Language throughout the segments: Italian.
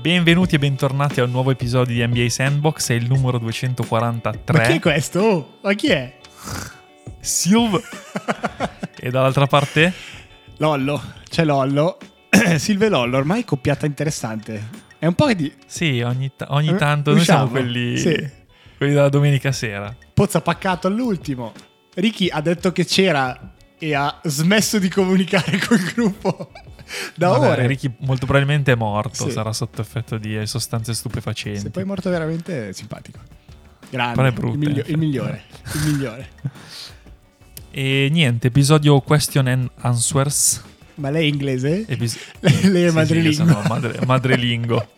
Benvenuti e bentornati a un nuovo episodio di NBA Sandbox, è il numero 243. Ma chi è questo? Oh, ma chi è? Silv. e dall'altra parte? Lollo, c'è Lollo. Silve Lollo, ormai coppiata interessante. È un po' di... Sì, ogni, ta- ogni Eh, tanto noi siamo usciamo, quelli, sì. quelli della domenica sera. Pozza paccato all'ultimo. Ricky ha detto che c'era e ha smesso di comunicare col gruppo da Vabbè, ore. Ricky molto probabilmente è morto, Sì. sarà sotto effetto di eh, sostanze stupefacenti. Se poi è morto veramente simpatico. Grande. Però è brutto, il, in il migliore. Il migliore. E niente, episodio question and answers. Ma lei è inglese? Epis- lei lei è Sì, sì, madrelingua. io sono madre- madrelingo.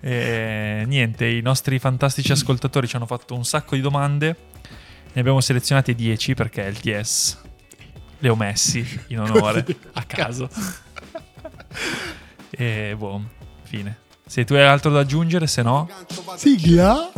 E, niente, i nostri fantastici ascoltatori ci hanno fatto un sacco di domande. Ne abbiamo selezionate 10 perché il TS le ho messi in onore a caso. e boh, fine. Se tu hai altro da aggiungere, se no, Sigla?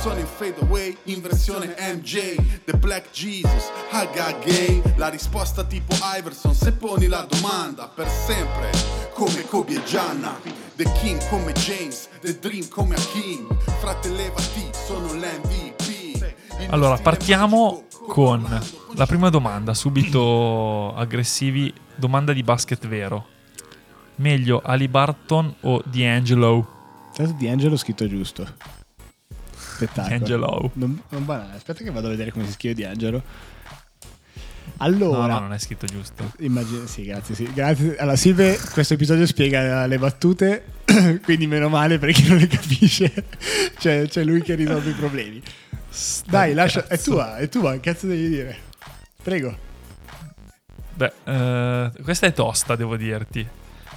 Sono in fade away in versione MJ The Black Jesus, Haga Gay La risposta tipo Iverson Se poni la domanda per sempre Come Kobe e Gianna The King come James The Dream come Hakim Fratellevati, sono l'MVP Il allora partiamo con la prima domanda, subito aggressivi. Domanda di basket vero. Meglio Ali Barton o D'Angelo? Tanto di Angelo scritto giusto. Spettacolo. D'Angelo. Non, non banale. Aspetta che vado a vedere come si scrive di Angelo. No, Allora, no, non è scritto giusto. immagino, sì, grazie, sì, grazie. Allora, Silve, questo episodio spiega le battute, quindi meno male per chi non le capisce. Cioè, c'è lui che risolve i problemi. Dai, lascia, è Cazzo. tua, è tua, che cazzo devi dire? Prego. Beh, eh, questa è tosta, devo dirti.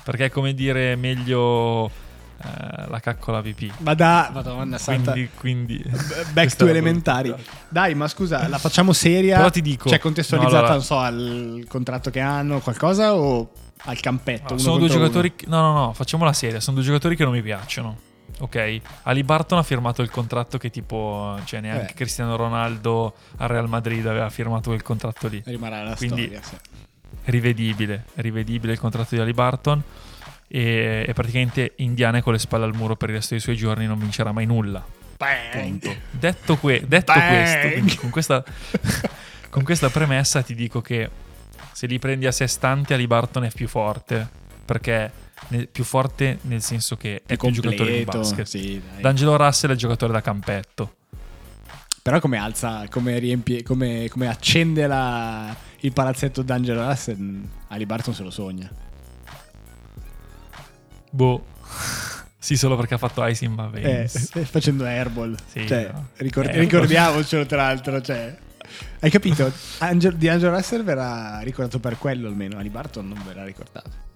Perché è come dire meglio eh, la caccola VP. Ma da, madonna santa. Quindi, quindi Back to elementari. Dai, ma scusa, la facciamo seria? Però ti dico- Cioè, contestualizzata, no, allora- non so, al contratto che hanno, qualcosa o al campetto? No, uno sono due giocatori. che- No, no, no, facciamo la serie. Sono due giocatori che non mi piacciono. Ok, Ali Barton ha firmato il contratto che tipo, cioè neanche Eh. Cristiano Ronaldo al Real Madrid aveva firmato quel contratto lì. Rimarrà la Quindi- storia. Sì. rivedibile, rivedibile il contratto di Ali Barton e, e praticamente Indiane con le spalle al muro per il resto dei suoi giorni non vincerà mai nulla. Detto, que- detto questo, con questa, con questa premessa ti dico che se li prendi a sé stanti Ali Barton è più forte perché ne- più forte nel senso che è più giocatore di completo, basket. sì. D'Angelo Russell è giocatore da campetto. Però come alza, come riempie, come, come accende la- il palazzetto d'Angelo Russell, Ali Barton se lo sogna. Boh. sì, solo perché ha fatto Ice in Eh, Veins. facendo airball. Sì, Cioè, no. ricor- Airball. ricordiamocelo tra l'altro. Cioè. Hai capito? Angel- di Angelo Russell verrà ricordato per quello almeno. Ali Barton non verrà ricordato.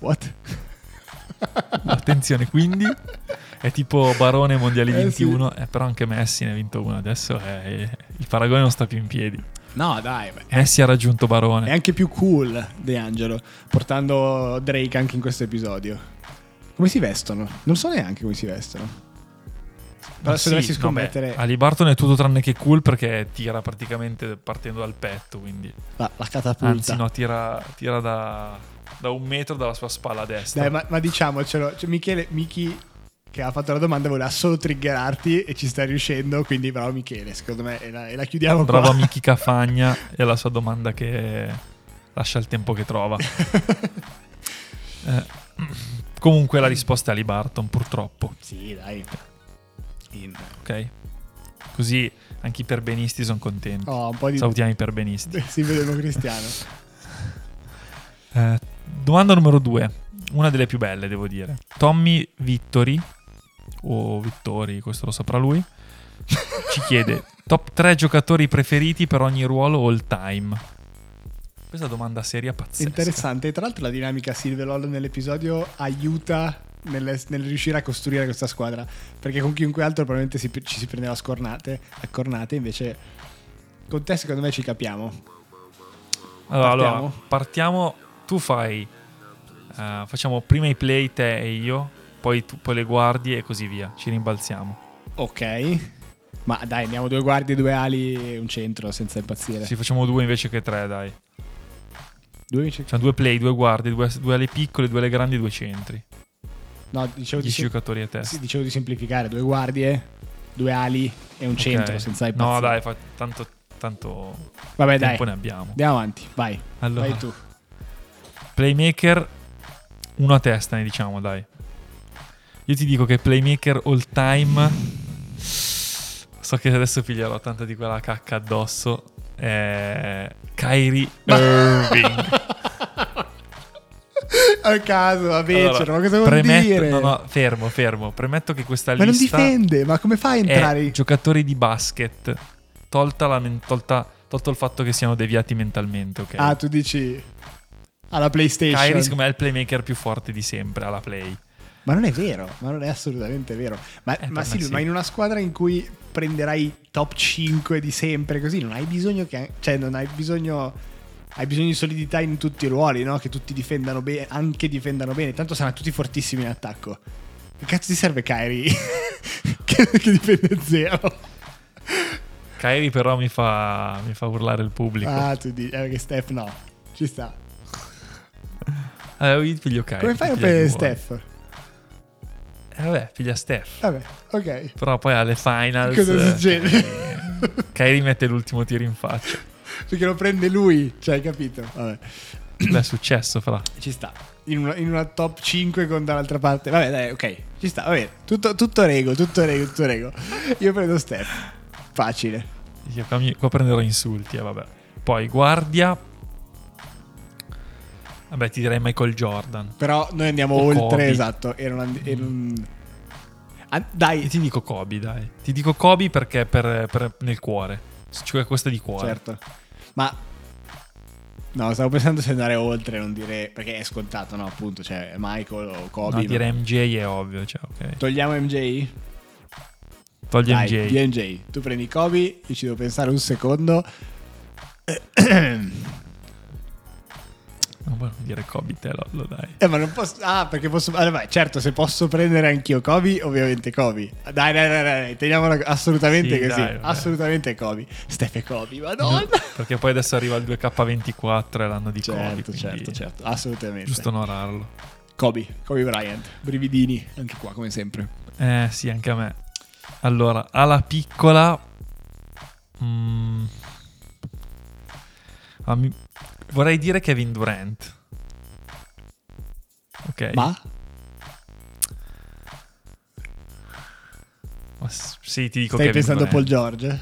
What? Attenzione, quindi è tipo Barone Mondiali Eh, sì. 21, eh, però anche Messi ne ha vinto uno. Adesso è- il paragone non sta più in piedi. No, dai, beh, Messi ha raggiunto è Barone. anche più cool De Angelo portando Drake anche in questo episodio. Come si vestono? Non so neanche come si vestono. Però Ma se sì, dovessi no, scommettere Ali Barton è tutto tranne che cool perché tira praticamente partendo dal petto. Quindi, la, la catapulta. anzi, no, tira, tira da, da un metro dalla sua spalla a destra. Dai, ma, ma diciamocelo, cioè, Michele, Miki che ha fatto la domanda voleva solo triggerarti e ci sta riuscendo, quindi bravo Michele, secondo me e la, e la chiudiamo Bravo qua. Miki Cafagna e la sua domanda che lascia il tempo che trova. Eh, comunque la risposta è Ali Barton, purtroppo. sì, dai. In- Ok? Così anche i perbenisti sono contenti. Oh, un po' di... Salutiamo i perbenisti. Si vede cristiano. Eh, domanda numero due, una delle più belle, devo dire. Tommy Vittori, o Vittori, questo lo saprà lui, ci chiede top 3 giocatori preferiti per ogni ruolo all time. Questa domanda seria pazzesca. Interessante. Tra l'altro la dinamica Silve Lollo nell'episodio aiuta nel, nel riuscire a costruire questa squadra, perché con chiunque altro probabilmente si- ci si prendeva scornate, a cornate, invece con te secondo me ci capiamo. Allora, allora, partiamo? Tu fai. eh, facciamo prima i play te e io, poi, tu, poi le guardie e così via. Ci rimbalziamo. Ok. Ma dai, andiamo due guardie, due ali e un centro senza impazzire. Sì, facciamo due invece che tre, dai. Due amici. Cioè due play, due guardie, due, due alle piccole, due alle grandi, due centri. No, dicevo di, 10 sem- giocatori a testa. sì, dicevo di semplificare. Due guardie, due ali e un centro, senza i No, dai, fa- tanto, tanto Vabbè, dai. tempo ne abbiamo. Andiamo avanti, vai. Allora, Vai tu. Playmaker, uno a testa, ne diciamo, dai. Io ti dico che playmaker all time. So che adesso piglierò tanta di quella cacca addosso. È Kyrie Irving. A caso, becero, Allora, ma cosa vuol premetto- dire? No, no, fermo, fermo. Premetto che questa ma non lista difende, ma come fai a entrare? giocatori di basket. Tolta la tolta- tolto il fatto che siano deviati mentalmente, ok? Ah, tu dici alla PlayStation. Kyrie secondo me è il playmaker più forte di sempre alla play. Ma non è vero, ma non è assolutamente vero. Ma, Eh, ma sì, sì. ma in una squadra in cui prenderai top 5 di sempre, così non hai bisogno che. Cioè, non hai bisogno. Hai bisogno di solidità in tutti i ruoli, no? Che tutti difendano bene, anche difendano bene. Tanto saranno tutti fortissimi in attacco. Che cazzo ti serve Kyrie? che, che difende zero. Kyrie però mi fa, mi fa urlare il pubblico. Ah, tu dici, eh, perché Steph no. Ci sta. Eh, io piglio Kyrie. Come fai a prendere. Steph? Eh, vabbè, piglia Steph. Vabbè, ok. Però poi alle finals... Cosa succede? Kyrie mette l'ultimo tiro in faccia. Perché lo prende lui, cioè, hai capito? Vabbè. Beh, è successo, fra. Ci sta. In una, in una top 5 con dall'altra parte. Vabbè, dai, ok. Ci sta. Vabbè. Tutto, tutto rego, tutto rego, tutto rego. Io prendo Steph. Facile. Io Qua, mi- qua prenderò insulti, eh, vabbè. Poi guardia... Vabbè, ti direi Michael Jordan. Però noi andiamo O oltre, Kobe. esatto. E non and- e non- Ah, dai, E ti dico Kobe, dai. Ti dico Kobe perché per, per- nel cuore. Cioè, questa di cuore. certo. Ma no, stavo pensando se andare oltre, non dire perché è scontato, no, appunto, cioè Michael o Kobe. No, ma- dire MJ è ovvio, cioè, ok. Togliamo MJ? Togli Dai, MJ. di MJ. Tu prendi Kobe, io ci devo pensare un secondo. Non vuoi dire Kobe te, Lollo, dai. Eh, ma non posso. Ah, perché posso. Allora, vai, certo, se posso prendere anch'io Kobe, ovviamente Kobe. Dai, dai, dai, dai, teniamolo assolutamente Sì, così. dai, assolutamente Kobe. Steph e Kobe, madonna. Perché poi adesso arriva il 2K24 e l'anno di Kobe. certo, certo, certo, assolutamente. Giusto onorarlo. Kobe, Kobe Bryant. Brividini, anche qua, come sempre. Eh, sì, anche a me. Allora, alla piccola... mm, mi- vorrei dire Kevin Durant. Ok. Ma? Ma s- sì, ti dico Stai Kevin pensando a Paul Durant. George?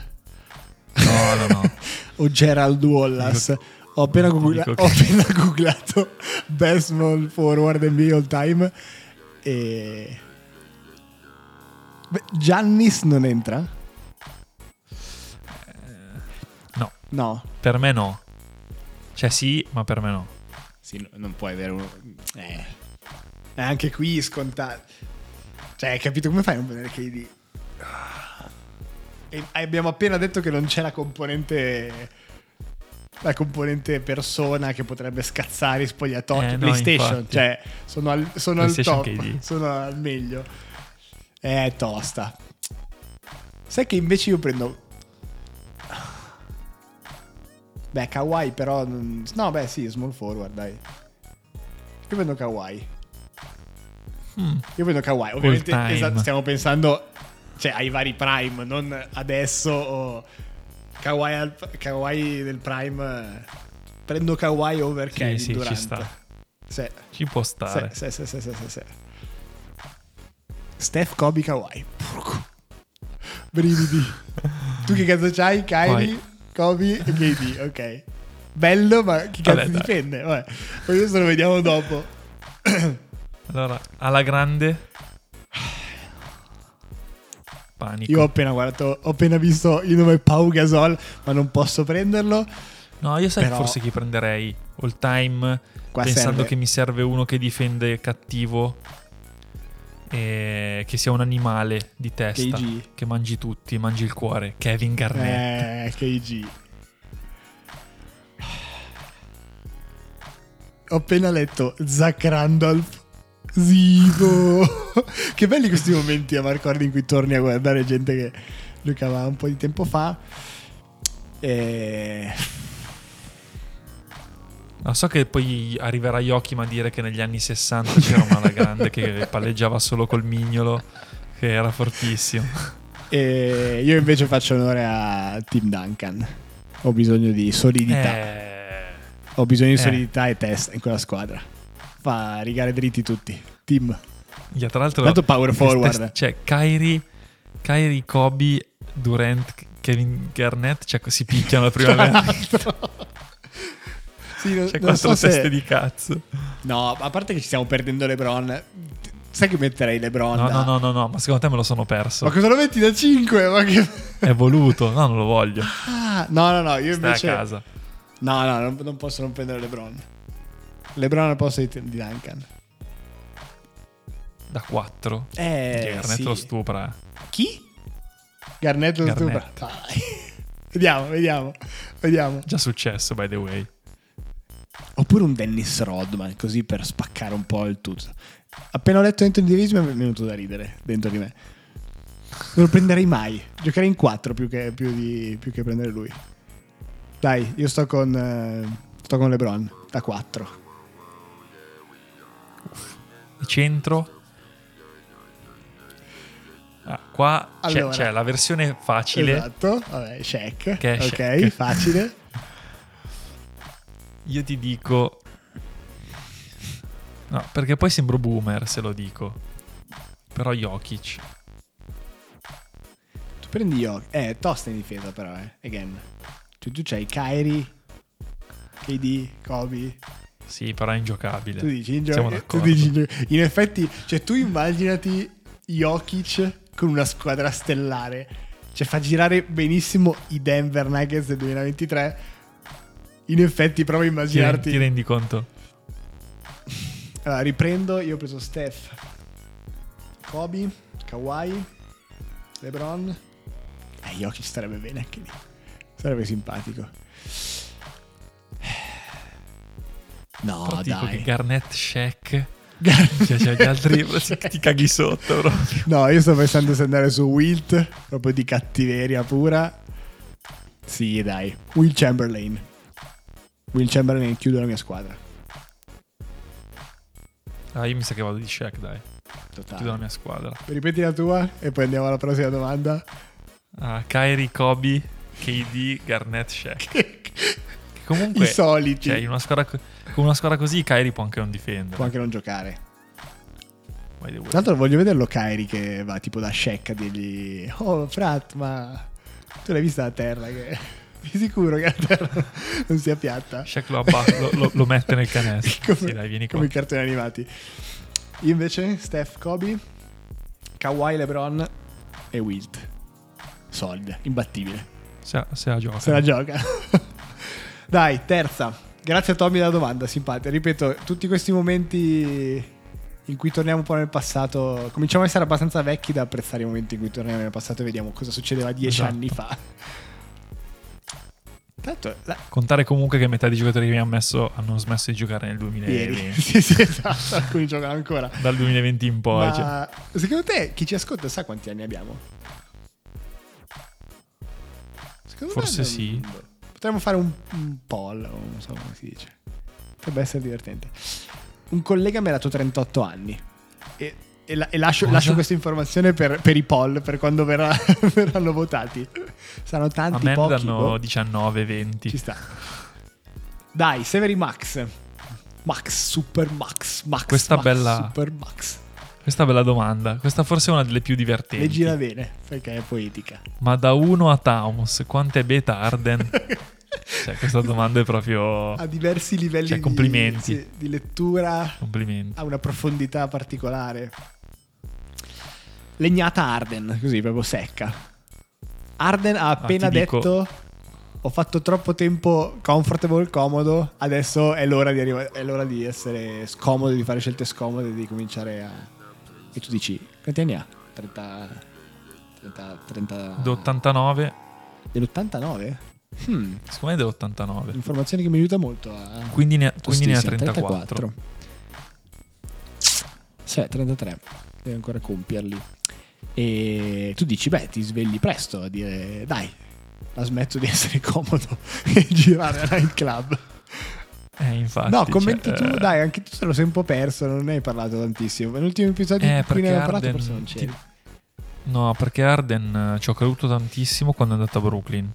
No, no, no. O Gerald Wallace? Ho appena, Dico googla- che- ho appena googlato Best Small Forward NBA All Time e... Beh, Giannis non entra? No, No. per me no. Cioè sì, ma per me no. Sì, no- non puoi avere uno... Eh. È anche qui scontato. Cioè, hai capito come fai a non prendere KD? E abbiamo appena detto che non c'è la componente... La componente persona che potrebbe scazzare i spogliatoi. Eh, no, PlayStation, infatti. cioè, sono al, sono al top. KD. Sono al meglio. È tosta. Sai che invece io prendo... Beh, Kawhi però... No, beh sì, small forward, dai. Io prendo Kawhi. Mm. Io prendo Kawhi. Ovviamente esatto, stiamo pensando cioè, ai vari prime, non adesso o Kawhi, al- Kawhi del prime. Prendo Kawhi over Sì, Kevin sì, ci Durant. sta. Sì, Ci può stare. sì, sì, sì, sì, sì, sì. Steph, Kobe, Kawhi. Brividi. tu che cazzo c'hai? Kyrie, Poi- Kobe e KD. Ok. Bello, ma chi cazzo Vabbè, dai. difende? Vabbè. Poi adesso lo vediamo dopo. Allora, alla grande... Panico. Io ho appena guardato, ho appena visto il nome Pau Gasol, ma non posso prenderlo. No, io sai Però- forse chi prenderei all time Qua pensando serve. che mi serve uno che difende cattivo e che sia un animale di testa KG. che mangi tutti, mangi il cuore. Kevin Garnett. Eh, KG. Ho appena letto Zach Randolph. Zivo. che belli questi momenti a Marco Hardy in cui torni a guardare gente che giocava un po' di tempo fa. E... No, so che poi arriverà Joachim a dire che negli anni 60 c'era una alla grande che palleggiava solo col mignolo, che era fortissimo. E io invece faccio onore a Tim Duncan. Ho bisogno di solidità. Eh, Ho bisogno di eh. solidità e testa in quella squadra. Fa rigare dritti tutti. Team. yeah, tra l'altro, Tanto power forward. C'è Kyrie, Kyrie, Kobe, Durant, Kevin Garnett, cioè si picchiano la prima volta. sì, non, C'è quattro so teste se... di cazzo. No, a parte che ci stiamo perdendo LeBron. Sai che metterei LeBron? No, da- no, no, no, no, ma secondo te me lo sono perso. Ma cosa lo metti da 5? Ma che... È voluto. No, non lo voglio. Ah, no, no, no, io Stai invece... a casa. No, no, non, non posso non prendere LeBron. LeBron al posto di, di Duncan. Da 4. Eh, Garnett sì. lo stupra. Chi? Garnett lo Garnett. stupra. Dai. vediamo, vediamo, vediamo. Già successo, by the way. Oppure un Dennis Rodman, così per spaccare un po' il tutto. Appena ho letto Anthony Davis mi è venuto da ridere dentro di me. Non lo prenderei mai. Giocherei in 4 più che, più di- più che prendere lui. Dai, io sto con, eh, sto con LeBron da 4. Di centro. Ah, qua c'è, Allora. c'è la versione facile. Esatto. Vabbè, check. Che è ok, check. facile. Io ti dico. No, perché poi sembro boomer se lo dico. Però Jokic. Tu prendi io. Eh, tosta in difesa però, eh. Again. Cioè, tu c'hai Kyrie, KD, Kobe. Sì, però è ingiocabile. Tu dici in gio- Siamo tu d'accordo. dici in gio- in effetti, cioè tu immaginati Jokic con una squadra stellare. Cioè fa girare benissimo i Denver Nuggets del 2023. In effetti prova a Ti, immaginarti. ti rendi conto? Allora, riprendo, io ho preso Steph, Kobe, Kawhi, LeBron. Eh, Jokic starebbe bene anche lì. Sarebbe simpatico. No, Però dai. Garnett Shaq. Cioè, cioè, gli altri ti caghi sotto proprio. No, io sto pensando se andare su Wilt, proprio di cattiveria pura. Sì, dai. Will Chamberlain. Will Chamberlain chiude la mia squadra. Ah, io mi sa che vado di Shaq, dai. Chiudo la Totale. mia squadra. Ripeti la tua e poi andiamo alla prossima domanda. Ah, Kyrie, Kobe, KD, Garnett, Shaq. Comunque, I soliti. cioè, una squadra, co- con una squadra così, Kyrie può anche non difendere. Può anche non giocare. Tra l'altro voglio vederlo Kyrie che va tipo da Shaq a dirgli Oh frat ma tu l'hai vista a terra che di sicuro che a terra non sia piatta Shaq lo, abba- lo, lo- lo mette nel canestro. come, sì, dai, vieni qua. come i cartoni animati io invece Steph Kobe Kawhi LeBron e Wilt solida imbattibile Se, se la gioca. se la gioca dai terza grazie a Tommy della domanda simpatica ripeto tutti questi momenti in cui torniamo un po' nel passato cominciamo a essere abbastanza vecchi da apprezzare i momenti in cui torniamo nel passato e vediamo cosa succedeva dieci Esatto. anni fa tanto la, Contare comunque che metà dei giocatori che abbiamo messo hanno smesso di giocare nel 2020. ieri sì sì esatto alcuni giocano ancora Dal 2020 in poi. cioè. ma secondo te chi ci ascolta sa quanti anni abbiamo? Secondo Forse non- sì. Potremmo fare un, un poll, non so come si dice. Potrebbe essere divertente. Un collega mi ha dato 38 anni. E, e la- e lascio, lascio questa informazione per, per i poll, per quando verrà- verranno votati. Saranno A tanti, me ne pochi. danno boh. 19, 20. Ci sta. Dai, Severi Max. Max, Super Max, Max. Questa Max, bella- Super Max. Questa bella domanda. Questa forse è una delle più divertenti. Leggila bene, perché è poetica. Ma da 1 a quanto è beta Arden? cioè, questa domanda è proprio... Ha diversi livelli Cioè, di- complimenti. sì, di lettura, Complimenti. ha una profondità particolare. Legnata Arden, così proprio secca. Arden ha appena Ah, ti dico- detto: Ho fatto troppo tempo comfortable, comodo. Adesso è l'ora di, arriva- è l'ora di essere scomodo, di fare scelte scomode, di cominciare a. E tu dici: Quanti anni ha? 30. 30. 30 D'89. dell'89? Hmm, Secondo me è dell'89. informazione che mi aiuta molto a. Quindi ne, quindi ne ha Giustissimo, 34. Sì, 33. Devi ancora compierli. E tu dici, beh, ti svegli presto a dire, dai, la smetto di essere comodo e girare a nightclub. Eh, infatti. No, commenti cioè, tu, eh, dai, anche tu te lo sei un po' perso, non ne hai parlato tantissimo. Nell'ultimo episodio Eh, in cui ne abbiamo parlato forse non c'eri. ti- No, perché Arden eh, ci ho creduto tantissimo quando è andato a Brooklyn.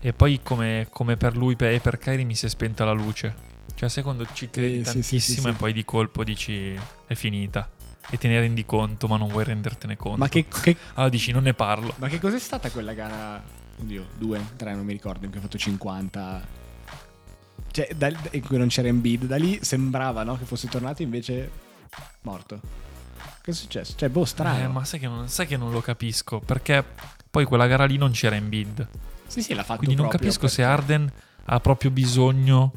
E poi come, come per lui e per Kyrie mi si è spenta la luce. Cioè quando ci credi Eh, sì, sì, tantissimo sì, e sì. poi di colpo dici è finita. E te ne rendi conto ma non vuoi rendertene conto. Ma che, che- Allora dici non ne parlo. ma che cos'è stata quella gara? Oddio, due, tre, non mi ricordo, in cui ha fatto 50. Cioè, da- in cui non c'era Embiid. Da lì sembrava no, che fosse tornato, invece morto. Che è successo? Cioè, boh, strano. Eh, ma sai che, non, sai che non lo capisco. Perché poi quella gara lì non c'era in bid. Sì, sì, l'ha fatto Quindi non capisco se perché- Arden ha proprio bisogno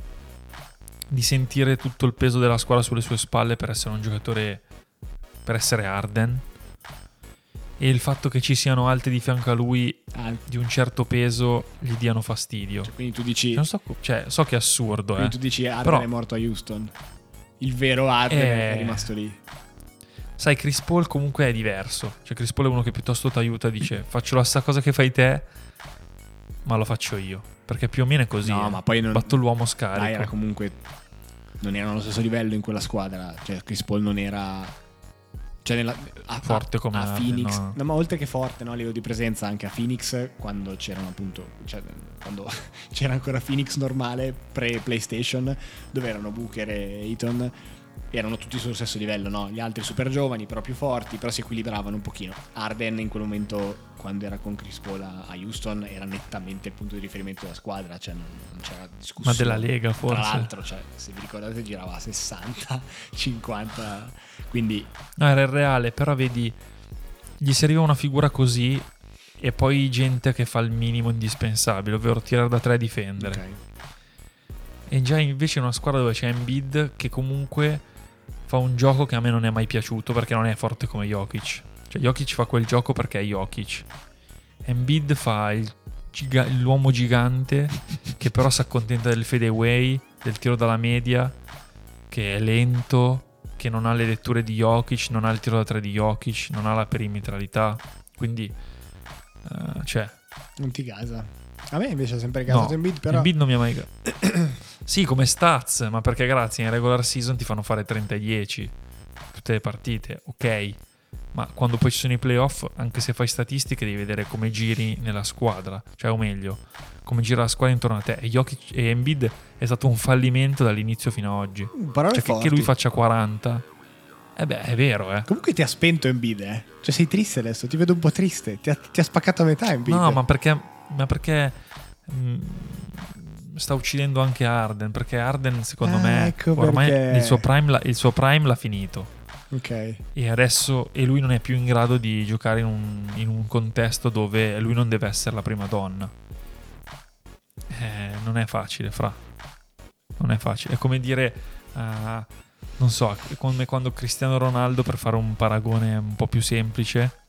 di sentire tutto il peso della squadra sulle sue spalle per essere un giocatore, per essere Arden. E il fatto che ci siano altri di fianco a lui Ah, di un certo peso gli diano fastidio. cioè, quindi tu dici, Non so, cioè, so che è assurdo, eh. quindi tu dici Arden Però- è morto a Houston. Il vero Arden Eh. è rimasto lì. Sai, Chris Paul comunque è diverso. Cioè, Chris Paul è uno che piuttosto ti aiuta, dice faccio la stessa cosa che fai te, ma lo faccio io. Perché più o meno è così. no, eh. ma poi non... Batto l'uomo Dai, scarico. era comunque... Non erano allo stesso livello in quella squadra. Cioè, Chris Paul non era... Cioè, nella, a, Forte come a Phoenix. no. No, ma oltre che forte, no, a livello di presenza, anche a Phoenix, quando c'erano appunto... Cioè, quando c'era ancora Phoenix normale, pre-PlayStation, dove erano Booker e Eaton, erano tutti sullo stesso livello, no? Gli altri super giovani, però più forti, però si equilibravano un pochino. Arden in quel momento, quando era con Chris Paul a Houston, era nettamente il punto di riferimento della squadra, cioè non, non c'era discussione. Ma della Lega, forse. Tra l'altro, cioè, se vi ricordate, girava a 60, 50, quindi No, era il reale, però vedi, gli serviva una figura così e poi gente che fa il minimo indispensabile, ovvero tirare da tre e difendere. ok. E già invece in una squadra dove c'è Embiid che comunque fa un gioco che a me non è mai piaciuto perché non è forte come Jokic. Cioè Jokic fa quel gioco perché è Jokic. Embiid fa il giga- l'uomo gigante che però si accontenta del fadeaway, del tiro dalla media, che è lento, che non ha le letture di Jokic, non ha il tiro da tre di Jokic, non ha la perimetralità. Quindi, eh, cioè, non ti gasa. A me invece è sempre casato No, Embiid, però Embiid non mi ha mai. sì, come stats, ma perché grazie in regular season ti fanno fare 30 e 10 tutte le partite, ok. Ma quando poi ci sono i playoff, anche se fai statistiche, devi vedere come giri nella squadra, cioè, o meglio, come gira la squadra intorno a te. E, Jokic, e Embiid è stato un fallimento dall'inizio fino ad oggi. parole Cioè, che, forti. che lui faccia 40, eh beh, è vero, eh. Comunque ti ha spento Embiid, eh. Cioè sei triste adesso, ti vedo un po' triste. Ti ha, ti ha spaccato a metà Embiid. No, ma perché, ma perché mm, sta uccidendo anche Arden? Perché Arden, secondo Ah, me, ecco ormai il suo, prime l'ha, il suo prime l'ha finito. Ok. E adesso e lui non è più in grado di giocare in un, in un contesto dove lui non deve essere la prima donna. Eh, non è facile, fra. Non è facile. È come dire, ah, non so, come quando Cristiano Ronaldo, per fare un paragone un po' più semplice,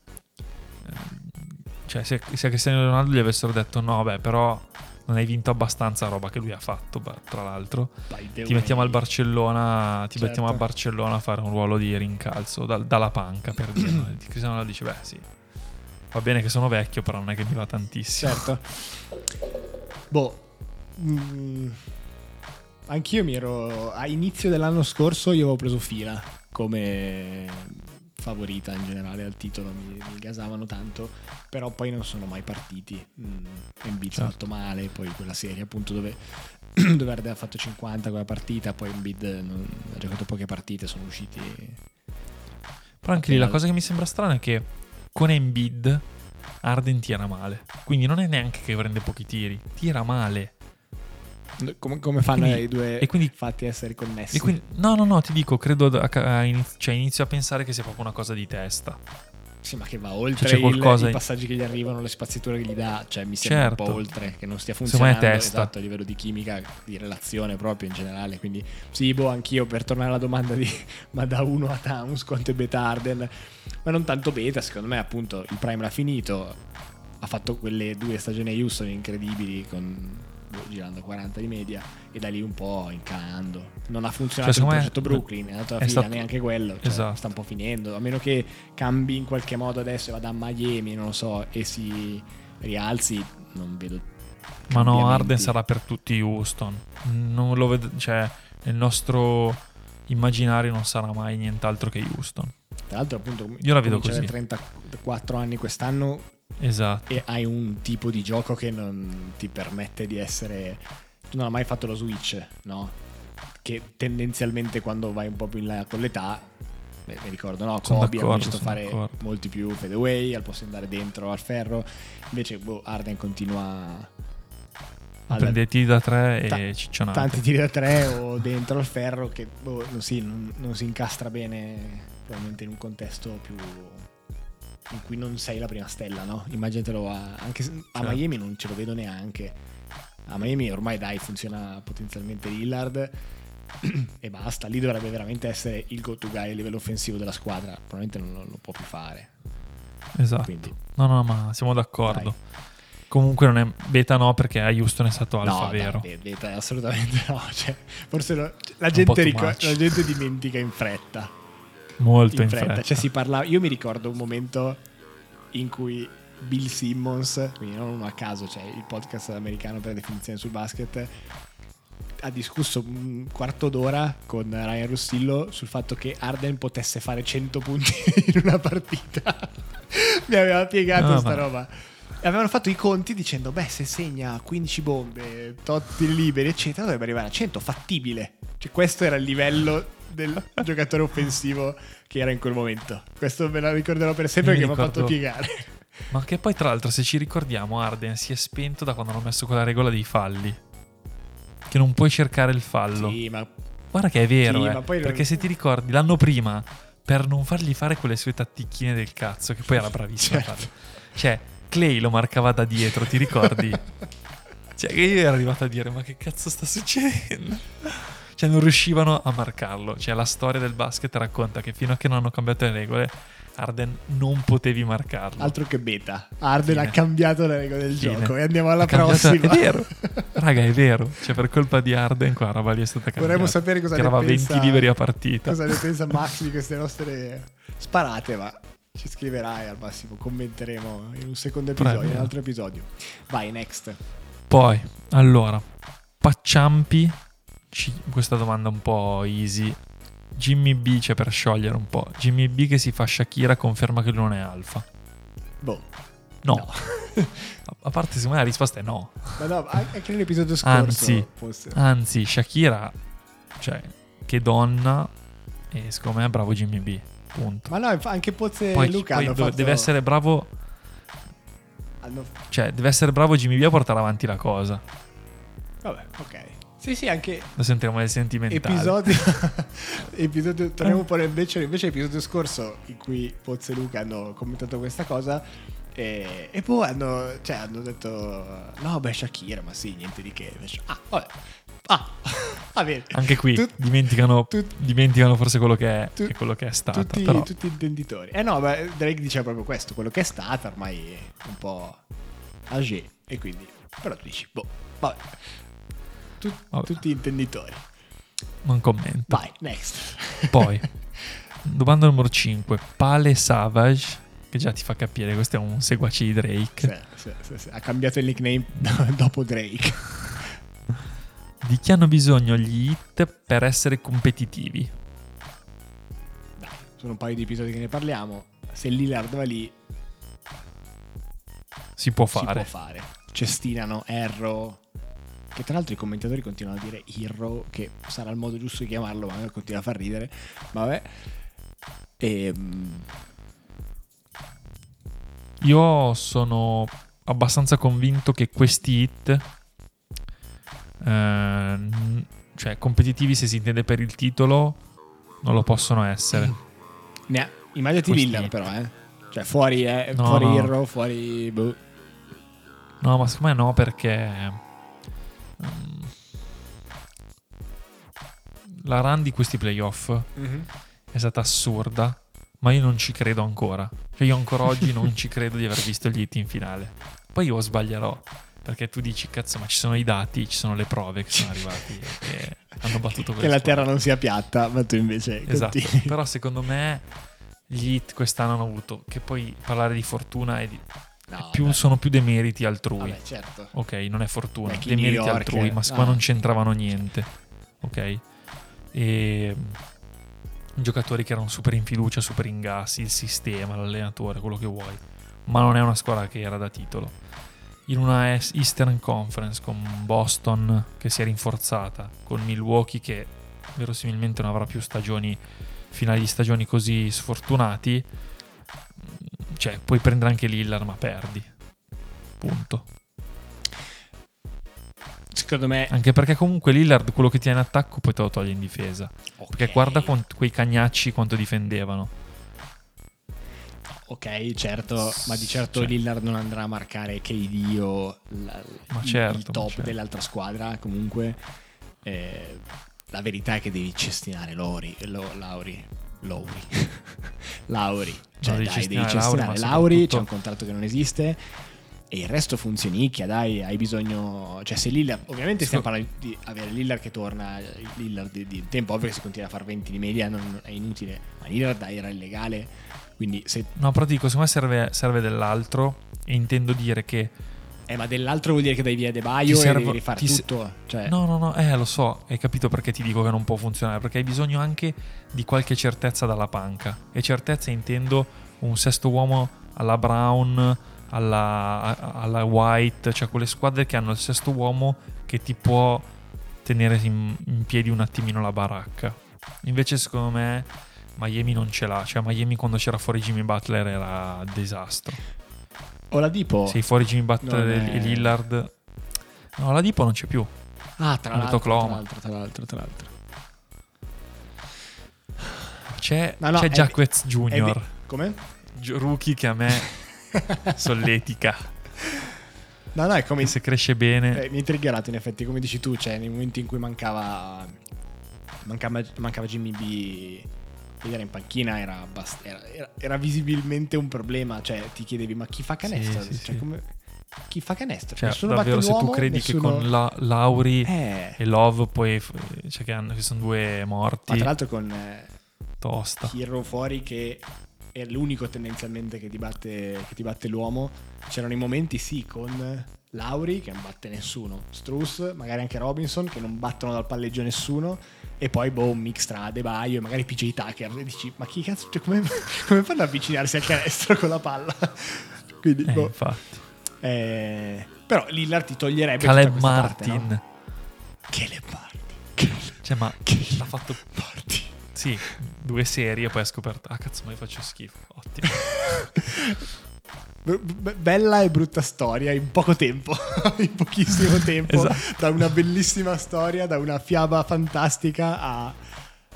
cioè se, se a Cristiano Ronaldo gli avessero detto no, beh, però non hai vinto abbastanza roba che lui ha fatto, beh, tra l'altro ti mettiamo al. Barcellona ti Certo. mettiamo a Barcellona a fare un ruolo di rincalzo dal- dalla panca per dire no? Cristiano Ronaldo dice beh sì va bene che sono vecchio però non è che mi va tantissimo Certo. Boh. mm, anch'io mi ero. A inizio dell'anno scorso io avevo preso fila come favorita in generale al titolo. Mi, mi gasavano tanto. Però poi non sono mai partiti. Mm, Embiid Certo. fatto male. Poi quella serie appunto dove. dove Arden ha fatto 50 quella partita. Poi Embiid non- ha giocato poche partite. Sono usciti. però anche lì la cosa che mi sembra strana è che con Embiid Arden tira male quindi non è neanche che prende pochi tiri tira male Come, come fanno Quindi- i due e quindi- fatti a essere connessi? quindi, no no no ti dico credo a- a iniz- cioè inizio a pensare che sia proprio una cosa di testa Sì, ma che va oltre c'è il- i passaggi che gli arrivano, le spaziature che gli dà, cioè mi sembra Certo. un po' oltre, che non stia funzionando testa. esatto, a livello di chimica, di relazione proprio in generale. Quindi sì, boh, anch'io per tornare alla domanda di ma da 1 a Towns quanto è beta Arden, ma non tanto beta, secondo me appunto il prime l'ha finito, ha fatto quelle due stagioni a Houston incredibili con boh, girando 40 di media e da lì un po' incalando. Non ha funzionato Cioè, il progetto Brooklyn, è andato alla è fine stato- neanche quello, cioè, Esatto. sta un po' finendo, a meno che cambi in qualche modo adesso e vada a Miami, non lo so, e si rialzi, non vedo Ma no. Arden sarà per tutti Houston. Non lo vedo, cioè, nel nostro immaginario non sarà mai nient'altro che Houston. Tra l'altro, appunto, Io la vedo così. 34 anni quest'anno Esatto. e hai un tipo di gioco che non ti permette di essere. Tu non hai mai fatto lo switch, no? Che tendenzialmente quando vai un po' più in là con l'età, beh, mi ricordo, no? Sono Kobe ha sono fare d'accordo. molti più fadeaway, al posto di andare dentro al ferro. Invece, boh, Arden continua A prendere tiri da tre e Ta- ciccionate. tanti tiri da tre o dentro al ferro che boh, non, si, non- non si incastra bene probabilmente in un contesto più in cui non sei la prima stella, no? Immaginatelo a, anche a Certo. Miami non ce lo vedo neanche. A Miami ormai dai funziona potenzialmente Lillard e basta, lì dovrebbe veramente essere il go-to guy a livello offensivo della squadra, probabilmente non, non lo può più fare. Esatto. Quindi No, no, ma siamo d'accordo. Comunque non è beta no perché a Houston è stato alfa no, vero. dai, beta, assolutamente no, cioè, forse lo- la, gente much. la gente dimentica in fretta. Molto in fretta. Cioè, si fretta. parla... Io mi ricordo un momento in cui Bill Simmons, quindi non uno a caso, cioè il podcast americano per definizione sul basket, ha discusso un quarto d'ora con Ryan Russillo sul fatto che Arden potesse fare 100 punti in una partita. mi aveva piegato No, sta ma- roba. E avevano fatto i conti dicendo, beh, se segna 15 bombe, totti liberi, eccetera, dovrebbe arrivare a 100, fattibile. Cioè, questo era il livello del giocatore offensivo che era in quel momento. Questo me lo ricorderò per sempre perché mi ha fatto piegare. Ma che poi tra l'altro se ci ricordiamo Arden si è spento da quando hanno messo quella regola dei falli. Che non puoi cercare il fallo. Sì, ma Guarda che è vero, Sì, eh, perché se ti ricordi l'anno prima, per non fargli fare quelle sue tatticchine del cazzo, che poi era bravissimo a Certo. farle. Cioè, Clay lo marcava da dietro, ti ricordi? cioè, che io ero arrivato a dire, ma che cazzo sta succedendo? Cioè, non riuscivano a marcarlo. Cioè, la storia del basket racconta che fino a che non hanno cambiato le regole, Arden non potevi marcarlo. altro che beta. Arden Fine. ha cambiato le regole del Fine. gioco e andiamo alla cambiato- prossima. È vero, raga, è vero. Cioè, per colpa di Arden, qua la roba lì è stata cambiata. Vorremmo sapere cosa che ne eravamo a 20 pensa- liberi a partita. Cosa ne pensa Max di queste nostre sparate, ma ci scriverai al massimo, commenteremo in un secondo episodio, Prego. in un altro episodio. Vai, next. Poi, allora, Pacciampi, ci- questa domanda un po' easy. Jimmy B c'è per sciogliere un po'. Jimmy B che si fa Shakira conferma che lui non è alfa. Boh. No. No. A- parte, secondo me la risposta è no. Ma no, anche nell'episodio scorso. Anzi. fosse- Anzi, Shakira, cioè, che donna, e secondo me è bravo Jimmy B. Punto. Ma no, anche Pozze Poi, e Luca poi fatto... deve essere bravo, hanno- cioè, deve essere bravo Jimmy B a portare avanti la cosa. Vabbè, ok. Sì, sì, anche Lo sentiremo nel sentimentale. episodio... episodio... Torniamo un po' invece, invece episodio scorso in cui Pozze e Luca hanno commentato questa cosa e, e poi hanno, cioè, hanno detto no, beh, Shakira, ma sì, niente di che. Invece, ah, vabbè. Ah, va bene. Anche qui Tut- dimenticano, tut- dimenticano forse quello che è Tu- e quello che è stata. tutti, però. tutti intenditori. Eh no, beh, Drake diceva proprio questo, quello che è stata ormai è un po' âgé e quindi però tu dici, boh, vabbè. Tu-. Tutti intenditori. Non commento. Vai, next. Poi, domanda numero 5. Pale Savage, che già ti fa capire, questo è un seguace di Drake. Sì, sì, sì. Ha cambiato il nickname dopo Drake. Di chi hanno bisogno gli hit per essere competitivi? Dai, sono un paio di episodi che ne parliamo. Se Lillard va lì, Si può si fare. può fare. Cestinano, Erro. Che tra l'altro i commentatori continuano a dire Hero, che sarà il modo giusto di chiamarlo, ma a me continua a far ridere. Vabbè. E, mm, Io sono abbastanza convinto che questi hit, ehm, cioè competitivi se si intende per il titolo, non lo possono essere. ne ha- immaginati Questi- Lillard però, eh. Cioè fuori, eh, No, fuori no. Hero, fuori... boh. No, ma secondo me no, perché la run di questi playoff è stata assurda, ma io non ci credo ancora. Cioè io ancora oggi non ci credo di aver visto gli hit in finale. Poi io sbaglierò, perché tu dici, cazzo, ma ci sono i dati, ci sono le prove che sono arrivati e hanno battuto Che la terra non sia piatta, ma tu invece... Esatto, continui. però secondo me gli hit quest'anno hanno avuto, che poi parlare di fortuna è, di- No, Più- sono più demeriti altrui. Vabbè, certo. Ok, non è fortuna, Vecchi demeriti altrui, ma no. qua non c'entravano niente. Ok? E giocatori che erano super in fiducia, super in gas, il sistema, l'allenatore, quello che vuoi. Ma non è una squadra che era da titolo. In una Eastern Conference con Boston che si è rinforzata, con Milwaukee che verosimilmente non avrà più stagioni finali di stagioni così sfortunati, cioè puoi prendere anche Lillard ma perdi. Punto. Secondo me... Anche perché comunque Lillard quello che tiene in attacco poi te lo toglie in difesa. Perché ok, guarda quant- quei cagnacci quanto difendevano. Ok, certo, ma di certo Cioè. Lillard non andrà a marcare KD o la- il, certo, il top certo. dell'altra squadra. Comunque, eh, la verità è che devi cestinare Lori, Lo- Lauri. Lauri. Lauri. Cioè, devi dai, devi Lauri, cestinare Lauri. C'è un contratto che non esiste. E il resto funzionicchia, dai, hai bisogno. Cioè, se Lillard. Ovviamente stiamo parlando di avere Lillard che torna. Lillard di, di tempo, ovvio che si continua a fare 20 di media, non, è inutile. Ma Lillard dai, era illegale. Quindi se No, però dico, secondo me serve, serve dell'altro. E intendo dire che. Eh, ma dell'altro vuol dire che dai via De Baio e servo- devi rifare ti se- tutto. Cioè, No, no, no, eh, lo so. Hai capito perché ti dico che non può funzionare. Perché hai bisogno anche di qualche certezza dalla panca. E certezza intendo un sesto uomo alla Brown, alla, alla White. Cioè quelle squadre che hanno il sesto uomo che ti può tenere in, in piedi un attimino la baracca. Invece, secondo me, Miami non ce l'ha. Cioè, Miami quando c'era fuori Jimmy Butler era disastro. Oladipo. Sei fuori Jimmy Butler Non e è- Lillard. No, la Dipo non c'è più. Ah, tra l'altro, tra l'altro, tra l'altro, tra l'altro. C'è, No, no, c'è è- Jacquez È Junior, Come? rookie che a me solletica. No, no, è come... Se cresce bene, Eh, mi hai triggerato in effetti, come dici tu, cioè nei momenti in cui mancava mancava, mancava Jimmy B era in panchina era, abbast- era, era- era visibilmente un problema, cioè ti chiedevi ma chi fa canestro? Sì, sì, Cioè, sì. come- chi fa canestro? cioè, Nessuno davvero, se tu credi che nessuno- con la, Lauri Eh, e Love poi, cioè che, hanno, che sono due ma morti, tra l'altro con eh, tosta. Hero fuori che è l'unico tendenzialmente che ti, batte, che ti batte l'uomo. C'erano i momenti sì con Lauri che non batte nessuno, Struss, magari anche Robinson che non battono dal palleggio nessuno e poi boh un mix tra De Baio e magari PJ Tucker e dici ma chi cazzo, cioè, come, come fanno ad avvicinarsi al canestro con la palla? Quindi Eh, boh, infatti. eh, però Lillard ti toglierebbe Caleb questa parte, Martin. no? Caleb Martin. Caleb Cioè, ma Caleb l'ha fatto... Martin. Sì, due serie e poi ha scoperto... Ah, cazzo, ma io faccio schifo. Ottimo. Bella e brutta storia in poco tempo, in pochissimo tempo, Esatto. da una bellissima storia, da una fiaba fantastica a,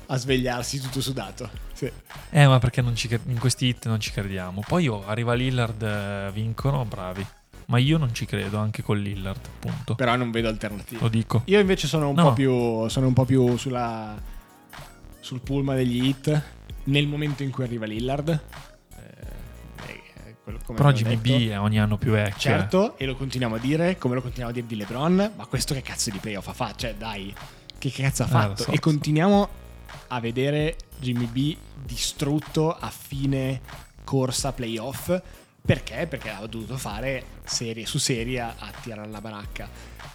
a svegliarsi tutto sudato. Sì. Eh, ma perché non ci in questi hit non ci crediamo. Poi oh, arriva Lillard, vincono, bravi. Ma io non ci credo, anche con Lillard, appunto. Però non vedo alternative. Lo dico. Io invece sono un No. po' più sono un po' più sulla sul pullman degli hit nel momento in cui arriva Lillard. Eh, eh, come Però Jimmy. B è ogni anno più vecchio. eh. Certo, e lo continuiamo a dire, come lo continuiamo a dire di LeBron, ma questo che cazzo di playoff ha fatto? Cioè, dai, che cazzo ha Eh, fatto? lo so, e continuiamo a vedere Jimmy B distrutto a fine corsa playoff. Perché? Perché ha dovuto fare serie su serie a, tirare la baracca.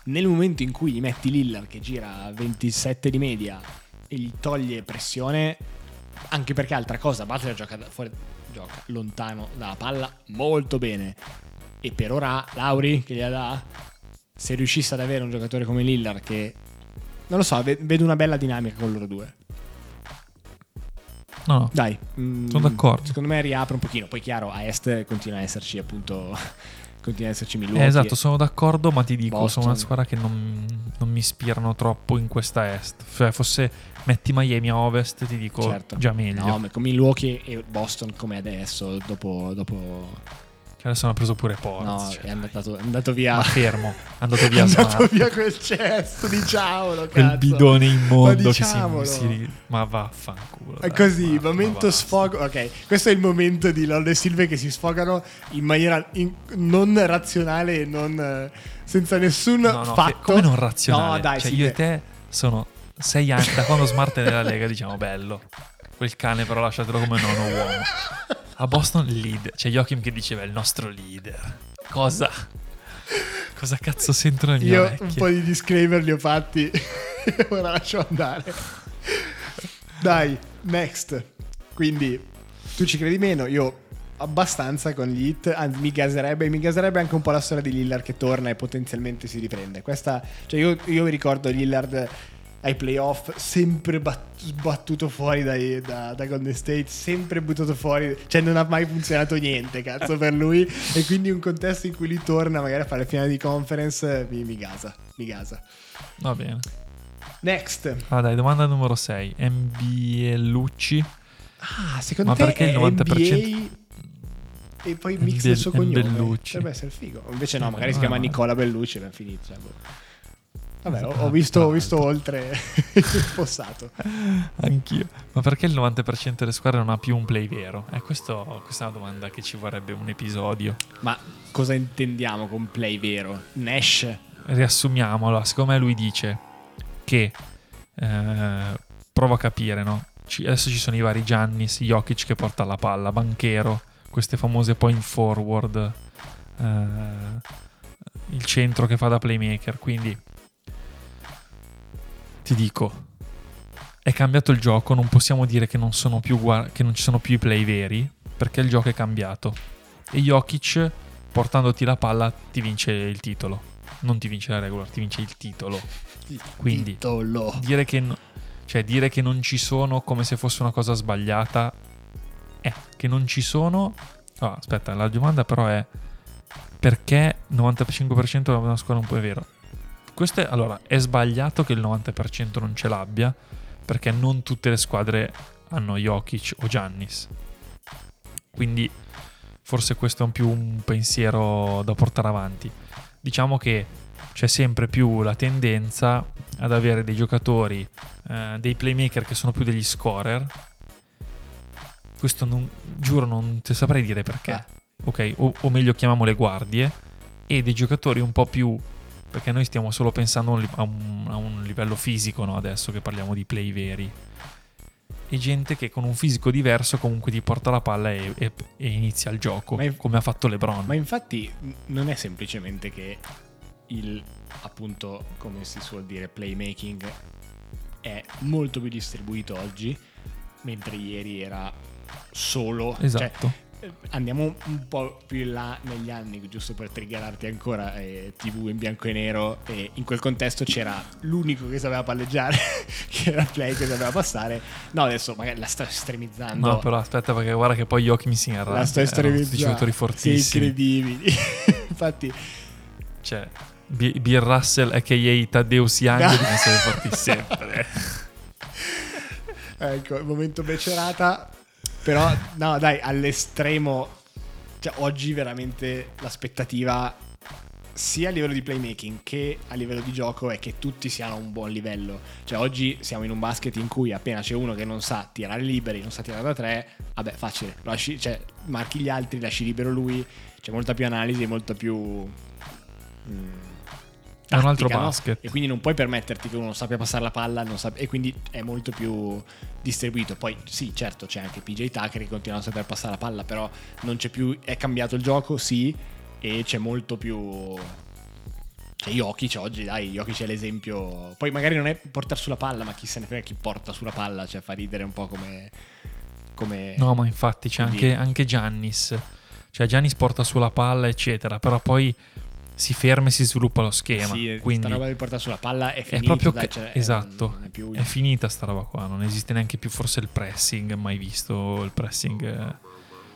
Nel momento in cui gli metti Lillard che gira a 27 di media e gli toglie pressione, anche perché altra cosa, Butler gioca, fuori, gioca lontano dalla palla molto bene. E per ora Lauri che gliela dà, se riuscisse ad avere un giocatore come Lillard che... Non lo so, ve- vedo una bella dinamica con loro due. No, no. Dai. mm, Sono d'accordo. Secondo me riapre un pochino. Poi chiaro, a est continua a esserci appunto... continua a esserci Milwaukee. Eh, esatto, sono d'accordo, ma ti dico, Boston. sono una squadra che non, non mi ispirano troppo in questa est. Cioè, fosse metti Miami a ovest, ti dico Certo. già meglio. No, ma con Milwaukee e Boston come adesso, dopo... dopo Cioè, adesso hanno preso pure no, Porz. cioè, è, andato, è andato via... Ma fermo, è andato È via andato Smart. via quel cesto, diciamolo, Quel cazzo. bidone immondo Ma che si, si- Ma vaffanculo. È così, ma- ma momento basta. sfogo. Ok, questo è il momento di Lord e Silve che si sfogano in maniera in- non razionale e non, senza nessun No, no, fatto. che- come non razionale? No, dai, cioè, Silve. io e te sono sei anni da quando Smart è nella Lega, diciamo bello. Quel cane però lasciatelo come nono uomo. A Boston leader, c'è Joachim che diceva il nostro leader. Cosa? Cosa cazzo sentono le mie Io orecchie? un po' di disclaimer li ho fatti. Ora lascio andare. Dai, next. Quindi, tu ci credi meno? Io abbastanza con gli hit. Anzi, mi gaserebbe. Mi gaserebbe anche un po' la storia di Lillard che torna e potenzialmente si riprende. Questa, cioè, io, io mi ricordo Lillard ai playoff, sempre bat- sbattuto fuori dai- da, da Golden State, sempre buttato fuori, cioè non ha mai funzionato niente, cazzo, per lui. E quindi un contesto in cui lui torna magari a fare le finali di conference, mi, mi gasa, mi gasa. Va bene. Next. Ah, dai, domanda numero 6. NBA Lucci. Ah, secondo Ma te perché il è 90%? NBA e poi mix del suo cognome? Bellucci. Dovrebbe essere figo. Invece no, Eh, magari si non è chiama. Nicola Bellucci e abbiamo finito. cioè, boh. Vabbè, ho, ho visto, ho visto oltre il fossato. Anch'io. Ma perché il 90% delle squadre non ha più un play vero? Eh, questo- questa è una domanda che ci vorrebbe un episodio. Ma cosa intendiamo con play vero? Nash? Riassumiamo, allora, secondo me lui dice che eh, prova a capire, no? Ci- adesso ci sono i vari Giannis, Jokic che porta la palla, Banchero, queste famose point forward, eh, il centro che fa da playmaker, quindi ti dico, è cambiato il gioco, non possiamo dire che non, sono più gua- che non ci sono più i play veri, perché il gioco è cambiato. E Jokic, portandoti la palla, ti vince il titolo. Non ti vince la regular, ti vince il titolo. Quindi- Titolo. Dire che, no- cioè, dire che non ci sono come se fosse una cosa sbagliata, è che non ci sono. Ah, aspetta, la domanda però è perché 95% è una squadra un po' è vero. Questo è, allora, è sbagliato che il 90% non ce l'abbia, perché non tutte le squadre hanno Jokic o Giannis. Quindi forse questo è un più un pensiero da portare avanti. Diciamo che c'è sempre più la tendenza ad avere dei giocatori, eh, dei playmaker che sono più degli scorer. Questo non, giuro non ti saprei dire perché. Ah. Ok, o, o meglio chiamiamo le guardie. E dei giocatori un po' più... Perché noi stiamo solo pensando a un, a un- livello fisico, no? Adesso che parliamo di play veri. E gente che con un fisico diverso comunque ti porta la palla e, e- e inizia il gioco, inf- come ha fatto LeBron. Ma infatti non è semplicemente che il, appunto, come si suol dire, playmaking è molto più distribuito oggi, mentre ieri era solo... cioè, Esatto. eh, andiamo un po' più in là negli anni, giusto per triggerarti ancora, eh, TV in bianco e nero, e in quel contesto c'era l'unico che sapeva palleggiare, che era Play che sapeva passare. No, adesso magari la sto estremizzando. No, però aspetta perché guarda che poi Joachim si arrabbia. la sto tutti estremizzando. Sì, fortissimi. incredibili. Infatti, Cioè, B- Bill Russell, a.k.a. Taddeus Young, No. devono essere forti sempre. ecco, il momento becerata. Però, no, dai, all'estremo. Cioè, oggi veramente l'aspettativa sia a livello di playmaking che a livello di gioco è che tutti siano a un buon livello. Cioè, oggi siamo in un basket in cui appena c'è uno che non sa tirare liberi, non sa tirare da tre, vabbè, facile. Lasci- cioè, marchi gli altri, lasci libero lui. C'è molta più analisi molta più. mm, È un altro tattica, no? basket. E quindi non puoi permetterti che uno sappia passare la palla non sappia- e quindi è molto più distribuito. Poi sì, certo, c'è anche PJ Tucker che continua a saper passare la palla, però non c'è più è cambiato il gioco, sì, e c'è molto più c'è Jokic oggi, dai, Jokic è l'esempio. Poi magari non è portare sulla palla, ma chi se ne frega chi porta sulla palla, cioè fa ridere un po' come come No, ma infatti c'è anche, anche Giannis. Cioè, Giannis porta sulla palla, eccetera, però poi si ferma e si sviluppa lo schema. sì, quindi roba di portare sulla palla è è finita, proprio dai, cioè, è- esatto. è È finita sta roba qua, non esiste neanche più forse il pressing, mai visto il pressing. eh.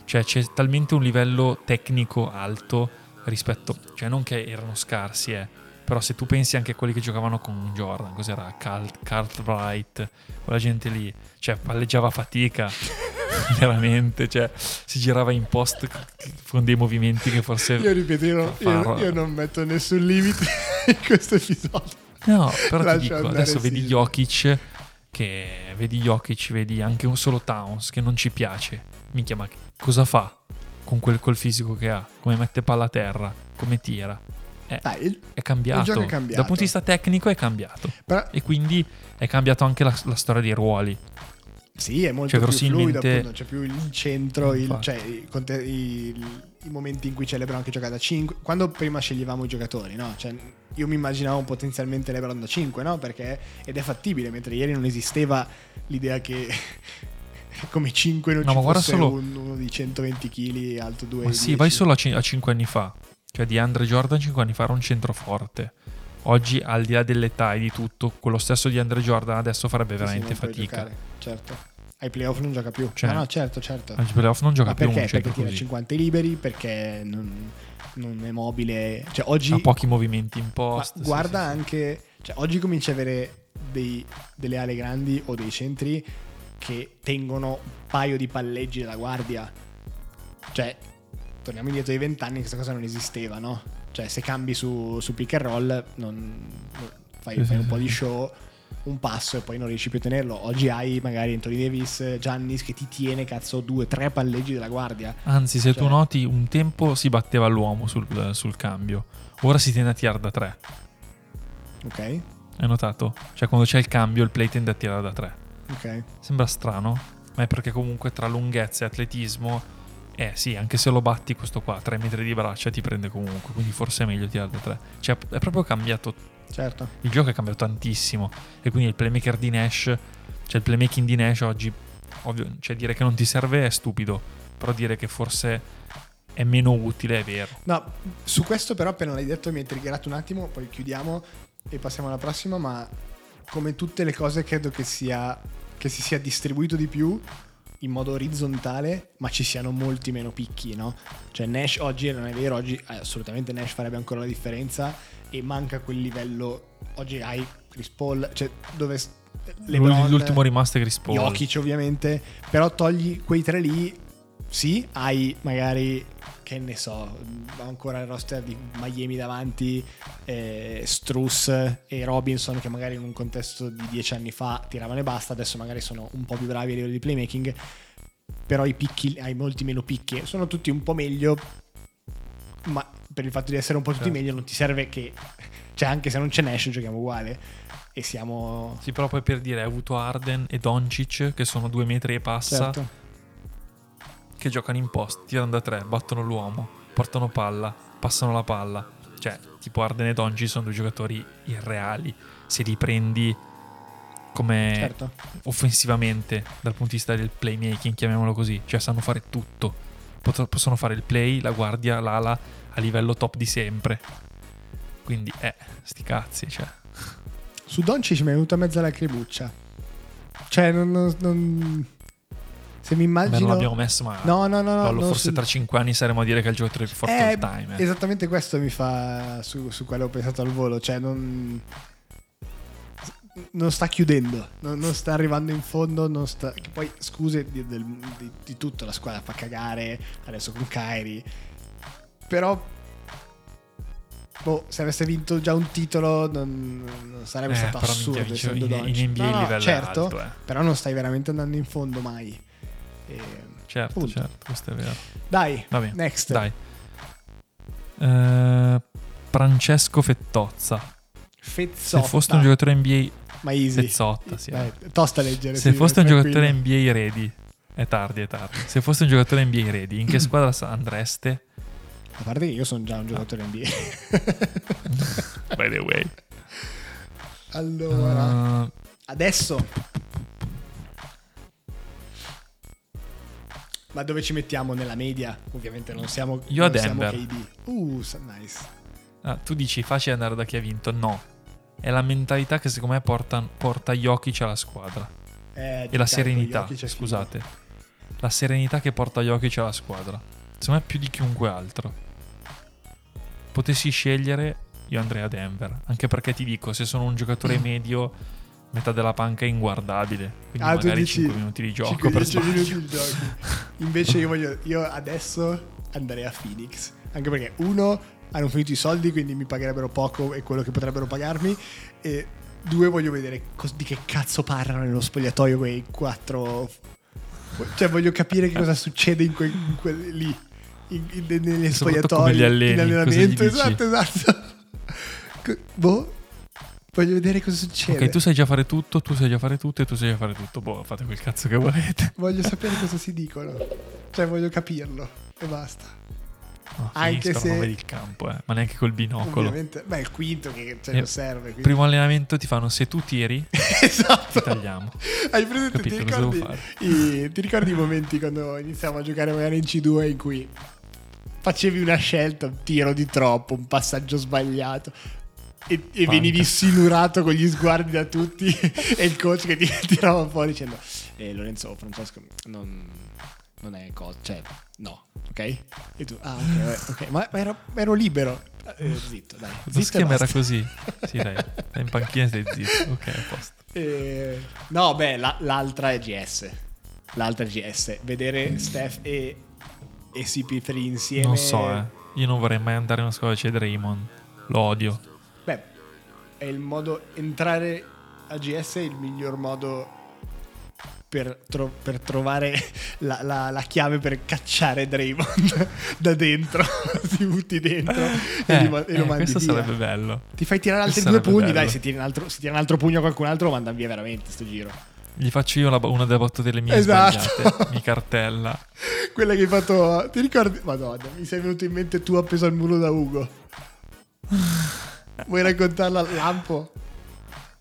Cioè c'è talmente un livello tecnico alto rispetto, cioè non che erano scarsi, eh, però se tu pensi anche a quelli che giocavano con Jordan, cos'era? Cartwright, quella gente lì, cioè palleggiava a fatica, veramente, cioè si girava in post con dei movimenti che forse... Io ripeto, io, io- non metto nessun limite in questo episodio. No, però Lascia ti dico, adesso vedi Silva. Jokic che vedi Jokic, vedi anche un solo Towns che non ci piace. Minchia, ma cosa fa con quel col fisico che ha? Come mette palla a terra? Come tira? Dai, il- È cambiato. È cambiato. Dal punto di vista tecnico è cambiato. però E quindi è cambiato anche la, la storia dei ruoli. Sì, è molto Cioè, più fluido, appunto, non c'è più il centro, il- cioè i, conte- i- momenti in cui c'è LeBron che gioca da 5. Quando prima sceglievamo i giocatori, no? Cioè, io mi immaginavo potenzialmente LeBron da 5, no? Perché ed è fattibile, mentre ieri non esisteva l'idea che come 5 non No, ci ma fosse solo- un- uno di 120 kg, alto 2 Ma sì, vai solo a, 5 anni fa. Cioè di Andre Jordan 5 anni fa era un centro forte. Oggi, al di là dell'età e di tutto, quello stesso di Andre Jordan adesso farebbe veramente fatica. certo. Ai playoff non gioca più. Cioè, no, no, certo, certo. Ai playoff non gioca Ma più perché? Perché tira così. 50 liberi, perché non, non è mobile. Cioè, oggi Ha pochi movimenti in post. sì, guarda sì, sì. anche, cioè, oggi cominci a avere dei- delle ale grandi o dei centri che tengono un paio di palleggi della guardia. Cioè, torniamo indietro ai vent'anni, questa cosa non esisteva, no? Cioè, se cambi su, su pick and roll, non- fai, fai un po' di show, un passo e poi non riesci più a tenerlo. Oggi hai magari Anthony Davis, Giannis che ti tiene, cazzo, due, tre palleggi della guardia. Anzi, se tu Cioè- noti, un tempo si batteva l'uomo sul, sul cambio. Ora si tende a tirare da 3. Ok? Hai notato? Cioè, quando c'è il cambio, il play tende a tirare da 3. Ok. Sembra strano, ma è perché comunque tra lunghezza e atletismo, eh sì, anche se lo batti questo qua, 3 metri di braccia ti prende comunque, quindi forse è meglio tirare da 3. Cioè, è proprio cambiato, Certo. il gioco è cambiato tantissimo e quindi il playmaker di Nash, cioè il playmaking di Nash oggi, ovvio, cioè dire che non ti serve è stupido, però dire che forse è meno utile è vero. No, su questo però appena l'hai detto mi hai triggerato un attimo, poi chiudiamo e passiamo alla prossima, ma come tutte le cose credo che sia che si sia distribuito di più in modo orizzontale, ma ci siano molti meno picchi, no? Cioè Nash oggi non è vero, oggi eh, assolutamente Nash farebbe ancora la differenza e manca quel livello oggi hai Chris Paul, cioè dove s- LeBron, L'ultimo rimasto è Chris Paul. Jokic ovviamente, però togli quei tre lì, sì, hai magari, che ne so, ancora il roster di Miami davanti, eh, Struss e Robinson che magari in un contesto di dieci anni fa tiravano e basta, adesso magari sono un po' più bravi a livello di playmaking, però i picchi, hai molti meno picchi, sono tutti un po' meglio, ma per il fatto di essere un po' tutti Certo. meglio non ti serve che, cioè anche se non c'è Nash giochiamo uguale e siamo... Sì, però poi per dire, hai avuto Arden e Doncic, che sono due metri e passa, Certo. Che giocano in post, tirano da tre, battono l'uomo, portano palla, passano la palla. Cioè, tipo Arden e Doncic sono due giocatori irreali. Se li prendi come Certo. offensivamente, dal punto di vista del playmaking, chiamiamolo così. Cioè, sanno fare tutto. Pot- possono fare il play, la guardia, l'ala a livello top di sempre. Quindi, eh, sti cazzi, cioè. Su Doncic mi è venuta mezza lacrimuccia. Cioè, non, non- non- se mi immagino... non l'abbiamo messo, ma No, no, no, no. Non forse su- tra 5 anni saremo a dire che è il giocatore più forte Eh, all time. eh. Esattamente questo mi fa su, su quello ho pensato al volo. Cioè, non... Non sta chiudendo, non, non sta arrivando in fondo. Non sta... Che poi, scuse di, del- di- di tutto, la squadra fa cagare adesso con Kairi. Però, boh, se avesse vinto già un titolo, non, non sarebbe Eh, stato assurdo. in- in Doncic. NBA No, no, certo, alto, eh. però non stai veramente andando in fondo mai. E- Certo, Punto. certo, questo è vero. Dai, Va bene, next. Dai. Eh, Francesco Fettozza. Fezzotta. Se foste un giocatore NBA Ma easy. Fezzotta, sì. Dai, tosta leggere. Se sì, foste un giocatore NBA ready. È tardi, è tardi. Se foste un giocatore NBA ready, in che squadra andreste? A parte che io sono già un giocatore NBA. By the way. allora, Eh, adesso. Ma dove ci mettiamo nella media? Ovviamente non siamo. Io a non siamo Denver. KD. Uh, nice. ah, tu dici facile andare da chi ha vinto? No. È la mentalità che secondo me porta, porta Jokic alla squadra. Eh, E la serenità, scusate. La serenità che porta Jokic alla squadra. Secondo me più di chiunque altro. Potessi scegliere, io andrei a Denver. Anche perché ti dico, se sono un giocatore medio, metà della panca è inguardabile. Quindi Ah, magari dici 5 minuti di gioco 5-10 per minuti di gioco. Invece io voglio. Io adesso andrei a Phoenix. Anche perché, uno, hanno finito i soldi, quindi mi pagherebbero poco e quello che potrebbero pagarmi. E due, voglio vedere cos- di che cazzo parlano nello spogliatoio quei quattro. Cioè, voglio capire che cosa succede in, quei, in quelli lì. In, in, negli spogliatoi, in allenamento. Esatto, esatto. Boh. Voglio vedere cosa succede. Ok, tu sai già fare tutto, tu sai già fare tutto e tu sai già fare tutto. Boh, fate quel cazzo che volete. Voglio sapere cosa si dicono. Cioè, voglio capirlo. E basta. No, Anche se- non vedi il campo, eh. Ma neanche col binocolo. Ovviamente. Beh, il quinto che ce Eh, lo serve. quindi- Primo allenamento ti fanno se tu tiri, ti esatto. tagliamo. Hai presente? Ti Capito, devo ricordi, i, ti ricordi i momenti quando iniziamo a giocare magari in C2 in cui facevi una scelta, un tiro di troppo, un passaggio sbagliato e, e venivi silurato con gli sguardi da tutti e il coach che ti tirava fuori dicendo eh, Lorenzo Francesco non, non è cosa, cioè no, ok? E tu, ah ok, vabbè, ok, ma, ma ero, ero libero. Eh, zitto, dai. Lo zitto e schema era così. Sì, dai. Sei in panchina stai zitto. Ok, a posto. Eh, no, beh, la- l'altra è GS. L'altra è GS. Vedere Steph e, e CP3 insieme. Non so, eh. Io non vorrei mai andare in una scuola c'è Draymond. Lo odio. È il modo. Entrare a GS è il miglior modo per, tro- per trovare la, la- la chiave per cacciare Draymond da dentro. Ti butti dentro e, Eh, li ma- e lo eh, mandi questo via. sarebbe bello. Ti fai tirare altri questo due pugni. bello. Dai, se tiri, un altro, se tiri un altro pugno a qualcun altro, lo mandano via veramente. Sto giro. Gli faccio io la- una delle battute delle mie Esatto. Mi cartella. Quella che hai fatto. Ti ricordi? Madonna, mi sei venuto in mente tu appeso al muro da Ugo. Vuoi raccontarla al lampo?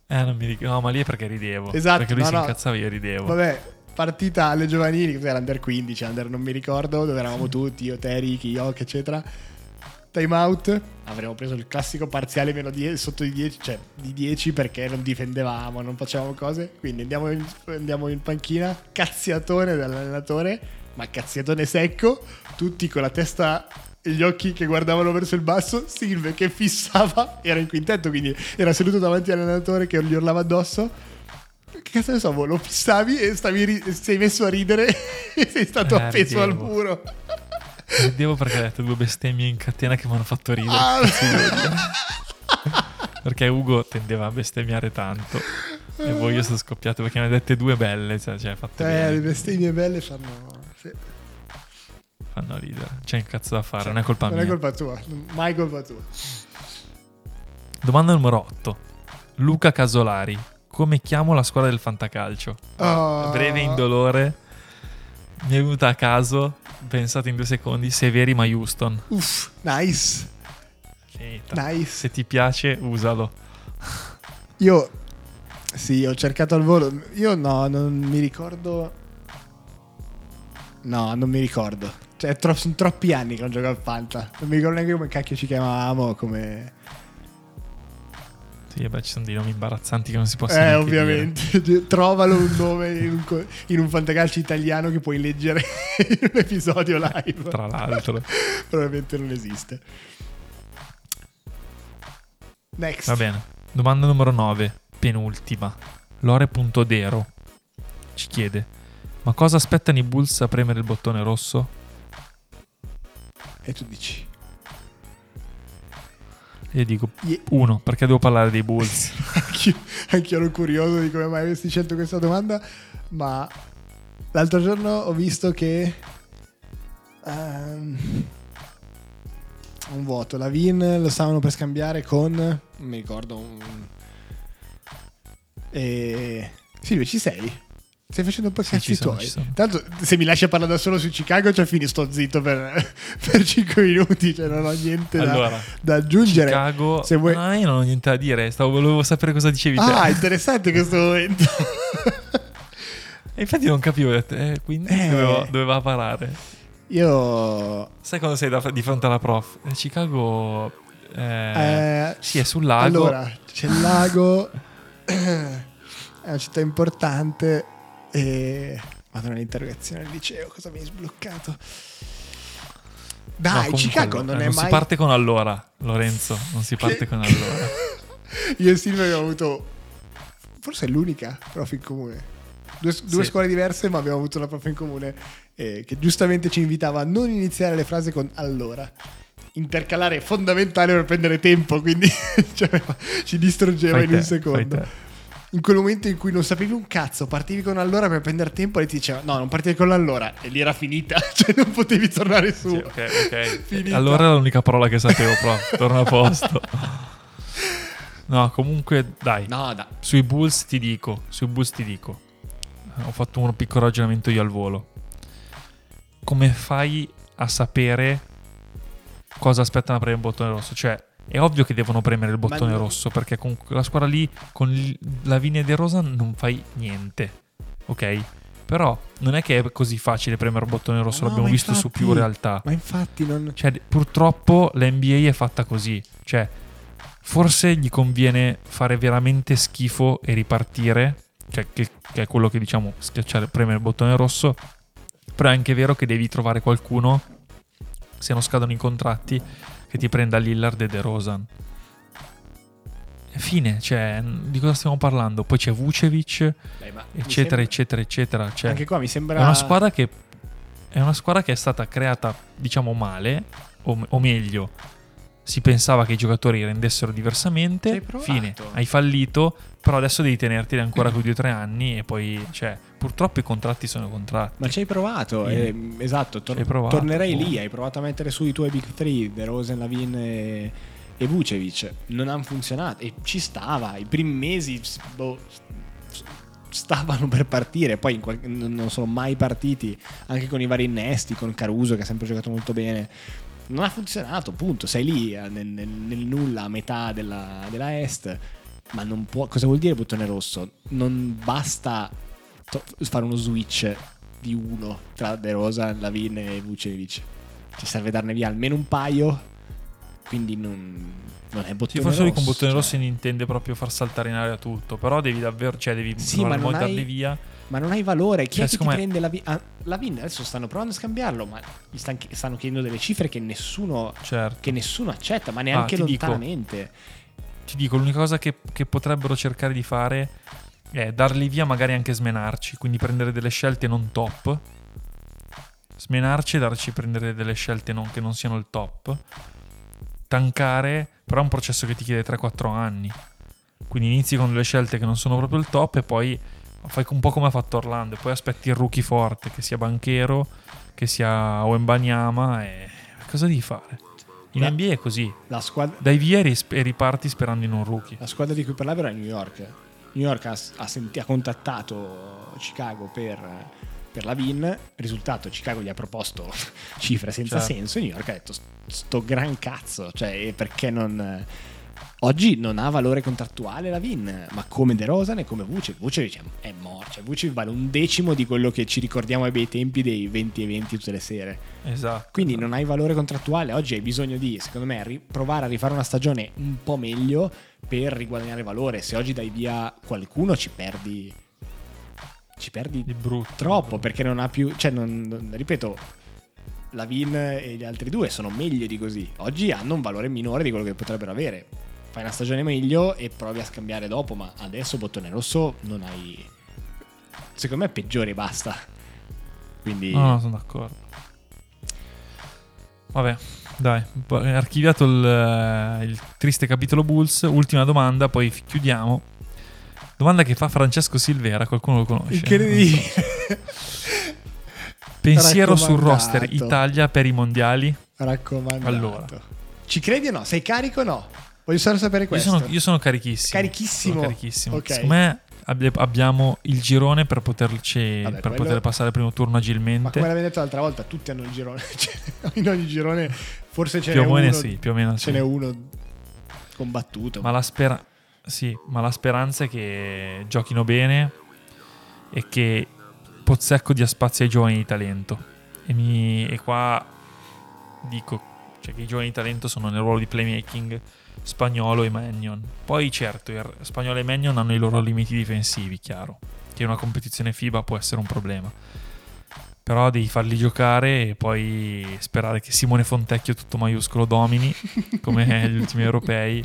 Eh, non mi ricordo. No, ma lì è perché ridevo. Esatto, Perché lui no, si no. incazzava e io ridevo. Vabbè, partita alle giovanili, cos'era under 15, under non mi ricordo, dove eravamo tutti, io, te, Ricky, Yok, eccetera. Time out, avremmo preso il classico parziale meno 10, sotto di 10, cioè di 10 perché non difendevamo, non facevamo cose. Quindi andiamo in, andiamo in panchina, cazziatone dall'allenatore, ma cazziatone secco, tutti con la testa gli occhi che guardavano verso il basso, Silve che fissava, era in quintetto, quindi era seduto davanti all'allenatore che gli urlava addosso. Che cazzo ne so, boh, lo fissavi e stavi ri- sei messo a ridere e sei stato Eh, appeso al ridevo. muro. Ridevo perché hai detto due bestemmie in catena che mi hanno fatto ridere. Ah. Perché Ugo tendeva a bestemmiare tanto. E poi io sono scoppiato perché ne ha dette due belle. Cioè, cioè Eh, bene. le bestemmie belle fanno... sì. Fanno ridere. C'è un cazzo da fare, non è colpa Non mia. è colpa tua, mai colpa tua. Domanda numero 8. Luca Casolari. Come chiamo la squadra del fantacalcio? Oh. Breve indolore. Mi è venuta a caso. Pensate in due secondi. Severi ma Houston. Uff, nice, Finita. nice. Se ti piace, usalo. Io, sì, ho cercato al volo. Io no, non mi ricordo. No, non mi ricordo. Cioè, tro- sono troppi anni che non gioco al Fanta. Non mi ricordo neanche come cacchio ci chiamavamo. Come... Sì, beh, ci sono dei nomi imbarazzanti che non si possono Eh, ovviamente. Trovalo un nome in un, co- in un fantacalcio italiano che puoi leggere in un episodio live. dire, Tra l'altro. Probabilmente non esiste. Next. Va bene. Domanda numero 9. Penultima. Lore.dero ci chiede: Ma cosa aspettano i Bulls a premere il bottone rosso? E tu dici. Io dico Ye- uno, perché devo parlare dei Bulls. Anch'io, anch'io ero curioso di come mai avessi scelto questa domanda, ma l'altro giorno ho visto che ehm, un voto, la Vin lo stavano per scambiare con non mi ricordo un e Silvio ci sei? Stai facendo un po' Sì, cazzi tuoi. Tanto se mi lasci parlare da solo su Chicago, cioè fini sto zitto per, per 5 minuti, cioè non ho niente da- Allora, da, aggiungere. Chicago. se vuoi- No, io non ho niente da dire. Stavo, volevo sapere cosa dicevi te. Ah, interessante questo momento. E infatti non capivo. eh, quindi Eh. dovevo- doveva parare. Io Sai quando sei da- di fronte alla prof? Eh, Chicago. eh, Eh, sì, è sul lago. Allora, c'è il lago, è una città importante e... Madonna, l'interrogazione al liceo, cosa mi hai sbloccato? No, Dai, comunque, Chicago allora, non è non mai... si parte con allora, Lorenzo. Non si parte con allora. Io e Silvio abbiamo avuto... Forse è l'unica prof in comune. Due, due Sì. scuole diverse, ma abbiamo avuto una prof in comune eh, che giustamente ci invitava a non iniziare le frasi con allora. Intercalare è fondamentale per prendere tempo, quindi cioè, ci distruggeva Fai in te, un secondo. In quel momento in cui non sapevi un cazzo, partivi con allora per prendere tempo e ti diceva no, non partire con l'allora e lì era finita, cioè non potevi tornare su. Sì, ok, ok. Finita. Allora è l'unica parola che sapevo, però torna a posto. No, comunque, dai. No, da. Sui Bulls ti dico, sui Bulls ti dico. Ho fatto un piccolo ragionamento io al volo. Come fai a sapere cosa aspettano a premere il bottone rosso? Cioè, è ovvio che devono premere il bottone rosso perché con la squadra lì, con la Vine De Rosa, non fai niente. Ok? Però non è che è così facile premere il bottone rosso, No, l'abbiamo visto su infatti- più realtà. Ma infatti non. Cioè, purtroppo l'NBA è fatta così. Cioè, forse gli conviene fare veramente schifo e ripartire, cioè che, che è quello che diciamo schiacciare, premere il bottone rosso. Però è anche vero che devi trovare qualcuno, se non scadono i contratti, che ti prenda Lillard e De Rosan. Fine, cioè, di cosa stiamo parlando? Poi c'è Vucevic, mi eccetera, sembra- eccetera, eccetera. Cioè, Anche qua mi sembra. è una squadra che è una squadra che è stata creata, diciamo, male, o, o meglio, si pensava che i giocatori rendessero diversamente. Fine, hai fallito, però adesso devi tenerteli ancora quei due o tre anni e poi, cioè, purtroppo i contratti sono contratti. Ma ci hai provato, Sì. eh, esatto, tor- provato, tornerei lì, hai provato a mettere su i tuoi big three, De Rosen, Lavin e, e Vucevic, non hanno funzionato e ci stava, i primi mesi boh, stavano per partire, poi qual- non sono mai partiti, anche con i vari innesti, con Caruso che ha sempre giocato molto bene. Non ha funzionato, punto. Sei lì eh, nel, nel- nel nulla a metà della, della Est, ma non può. Cosa vuol dire bottone rosso? Non basta to- fare uno switch di uno tra De Rosa, Lavin e Vucevic. Ci serve darne via almeno un paio. Quindi non, non è bottone Sì, forse rosso. con bottone cioè. rosso ne intende proprio far saltare in aria tutto, però devi davvero, cioè devi Sì, ma non darli hai- via. Ma non hai valore. Chi Cioè, è che ti me- prende la Vin? Ah, la Vin adesso stanno provando a scambiarlo, ma gli stan- stanno chiedendo delle cifre che nessuno, Certo. che nessuno accetta, ma neanche Ah, ti dico- lontanamente. Ti dico, l'unica cosa che, che potrebbero cercare di fare è darli via, magari anche smenarci, quindi prendere delle scelte non top. Smenarci e darci prendere delle scelte non- che non siano il top. Tankare, però è un processo che ti chiede 3-4 anni. Quindi inizi con delle scelte che non sono proprio il top e poi fai un po' come ha fatto Orlando e poi aspetti il rookie forte, che sia Banchero, che sia Wembanyama e cosa devi fare? In La- NBA è così. Squadra, Dai via e e riparti sperando in un rookie. la squadra di cui parlavo era New York. New York ha, ha senti- ha contattato Chicago per, per la Vin. Risultato: Chicago gli ha proposto cifre senza Certo. senso. E New York ha detto: Sto gran cazzo, cioè, perché non. Oggi non ha valore contrattuale la Vin, ma come De Rosa e come Vucevic. Vucevic è- è morto. Cioè, Vucevic vale un decimo di quello che ci ricordiamo ai bei tempi dei 20 eventi tutte le sere. Esatto. Quindi non hai valore contrattuale. Oggi hai bisogno di, secondo me, provare a rifare una stagione un po' meglio per riguadagnare valore. Se oggi dai via qualcuno, ci perdi. Ci perdi Di brutto. troppo perché non ha più. Cioè, non, non- ripeto, la Vin e gli altri due sono meglio di così. Oggi hanno un valore minore di quello che potrebbero avere. Fai una stagione meglio e provi a scambiare dopo, ma adesso bottone rosso non hai. Secondo me è peggiore e basta. Quindi. No, no, sono d'accordo. Vabbè, dai, archiviato il, eh, il triste capitolo Bulls. Ultima domanda, poi chiudiamo. Domanda che fa Francesco Silvera, qualcuno lo conosce? Incredibile. Pensiero sul roster Italia per i mondiali? Raccomandato. Allora. Ci credi o no? Sei carico o no? Voglio solo sapere Io questo. sono, io sono carichissimo. Carichissimo? Sono carichissimo. Ok. Secondo me abbi- abbiamo il girone per poterci Vabbè, per quello- poter passare il primo turno Ma agilmente. come l'avevi detto l'altra volta, tutti hanno il girone. Cioè, in ogni girone forse ce Più n'è meno uno. sì, più o meno Ce sì. n'è uno combattuto. Ma la, spera- sì, ma la speranza è che giochino bene e che Pozzecco dia spazio ai giovani di talento. E, mi- e qua dico cioè, che i giovani di talento sono nel ruolo di playmaking spagnolo e Magnon. Poi certo, spagnolo e Magnon hanno i loro limiti difensivi, chiaro. Che una competizione FIBA può essere un problema. Però devi farli giocare e poi sperare che Simone Fontecchio tutto maiuscolo domini, come gli ultimi europei.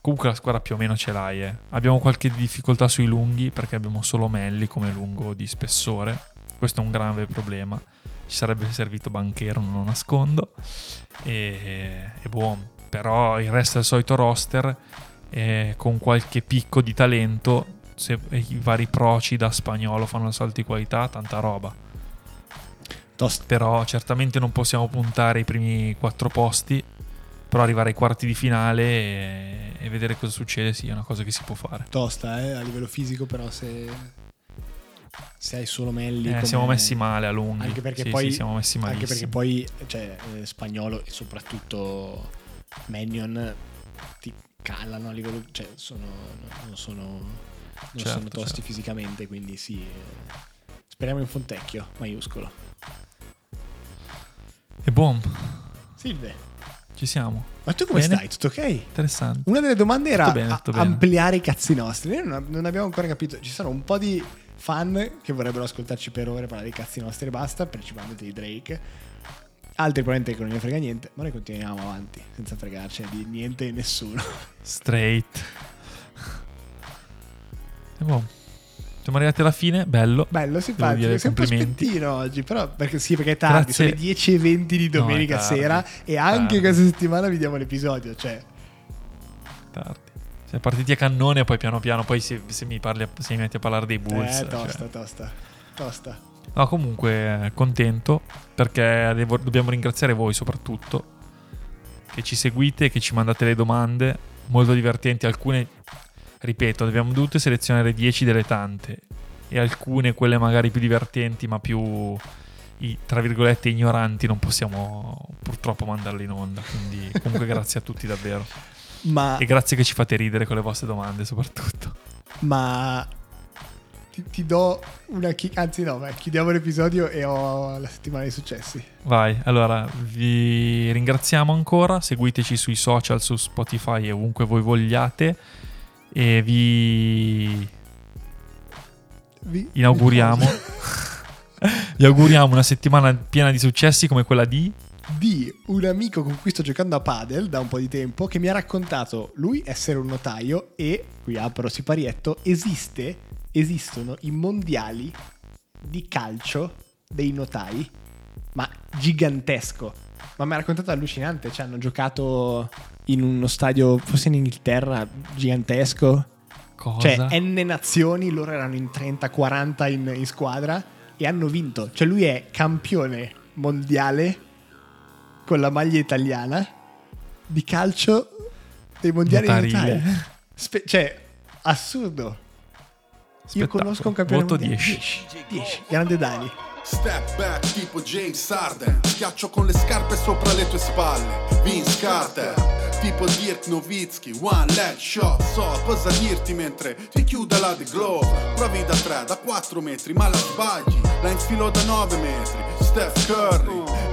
Comunque la squadra più o meno ce l'hai. eh. Abbiamo qualche difficoltà sui lunghi perché abbiamo solo Melli come lungo di spessore. Questo è un grave problema. Ci sarebbe servito Banchero, non lo nascondo. E, e buon. Però il resto è il solito roster eh, con qualche picco di talento. Se i vari proci da spagnolo fanno il salto di qualità, tanta roba. Tost- Però certamente non possiamo puntare ai primi quattro posti Però arrivare ai quarti di finale e, e vedere cosa succede, sì, è una cosa che si può fare. Tosta, eh, a livello fisico, però se, se hai solo Melli... Eh, come- siamo messi male a lunghi. Anche perché Sì, poi, sì, siamo messi anche malissimo. perché poi cioè, eh, spagnolo e soprattutto Mannion ti calano a livello cioè sono, non sono non Certo, sono tosti certo. fisicamente quindi sì speriamo in Fontecchio maiuscolo E boom, Silve ci siamo. ma tu come Bene. stai? tutto ok? Interessante. una delle domande era Tutto bene, tutto ampliare i cazzi nostri noi non abbiamo ancora capito ci sono un po' di fan che vorrebbero ascoltarci per ore parlare dei cazzi nostri e basta principalmente di Drake altri probabilmente che non ne frega niente ma noi continuiamo avanti senza fregarci di niente e nessuno Straight. Boom. Siamo arrivati alla fine, bello. bello simpatico sei un po' spettino oggi però perché sì perché è tardi Grazie. sono le 10 e 20 di No, domenica tardi. sera e anche Tardi. questa settimana vediamo l'episodio cioè Tardi. Siamo partiti a cannone poi piano piano, poi se, se mi parli, se mi metti a parlare dei Bulls. eh, cioè. tosta tosta tosta No, comunque contento perché devo- dobbiamo ringraziare voi soprattutto che ci seguite, che ci mandate le domande molto divertenti, alcune ripeto, abbiamo dovuto selezionare 10 delle tante e alcune quelle magari più divertenti, ma più i, tra virgolette ignoranti non possiamo purtroppo mandarle in onda, quindi comunque grazie a tutti davvero ma e grazie che ci fate ridere con le vostre domande soprattutto. Ma ti, ti do una chi- anzi no, beh, chiudiamo l'episodio e ho la settimana dei successi. Vai, allora vi ringraziamo ancora, seguiteci sui social, su Spotify e ovunque voi vogliate e vi Vi- inauguriamo vi auguriamo una settimana piena di successi come quella di di un amico con cui sto giocando a padel da un po' di tempo che mi ha raccontato lui essere un notaio e qui apro siparietto esiste esistono i mondiali di calcio dei notai ma gigantesco ma mi ha raccontato allucinante cioè hanno giocato in uno stadio forse in Inghilterra gigantesco cosa? Cioè, N nazioni, loro erano in 30-40 in, in squadra e hanno vinto. Cioè, lui è campione mondiale con la maglia italiana di calcio dei mondiali di Notarile. Spe- cioè, assurdo. Io conosco un campione Voto mondiale. 10. 10. Grande Dani. Step back tipo James Harden. Schiaccio con le scarpe sopra le tue spalle. Vince Carter. Tipo Dirk Nowitzki. One leg shot. So cosa dirti mentre ti chiuda la The Glove Provi da 3, da 4 metri Ma la sbagli. La infilo da 9 metri. Steph Curry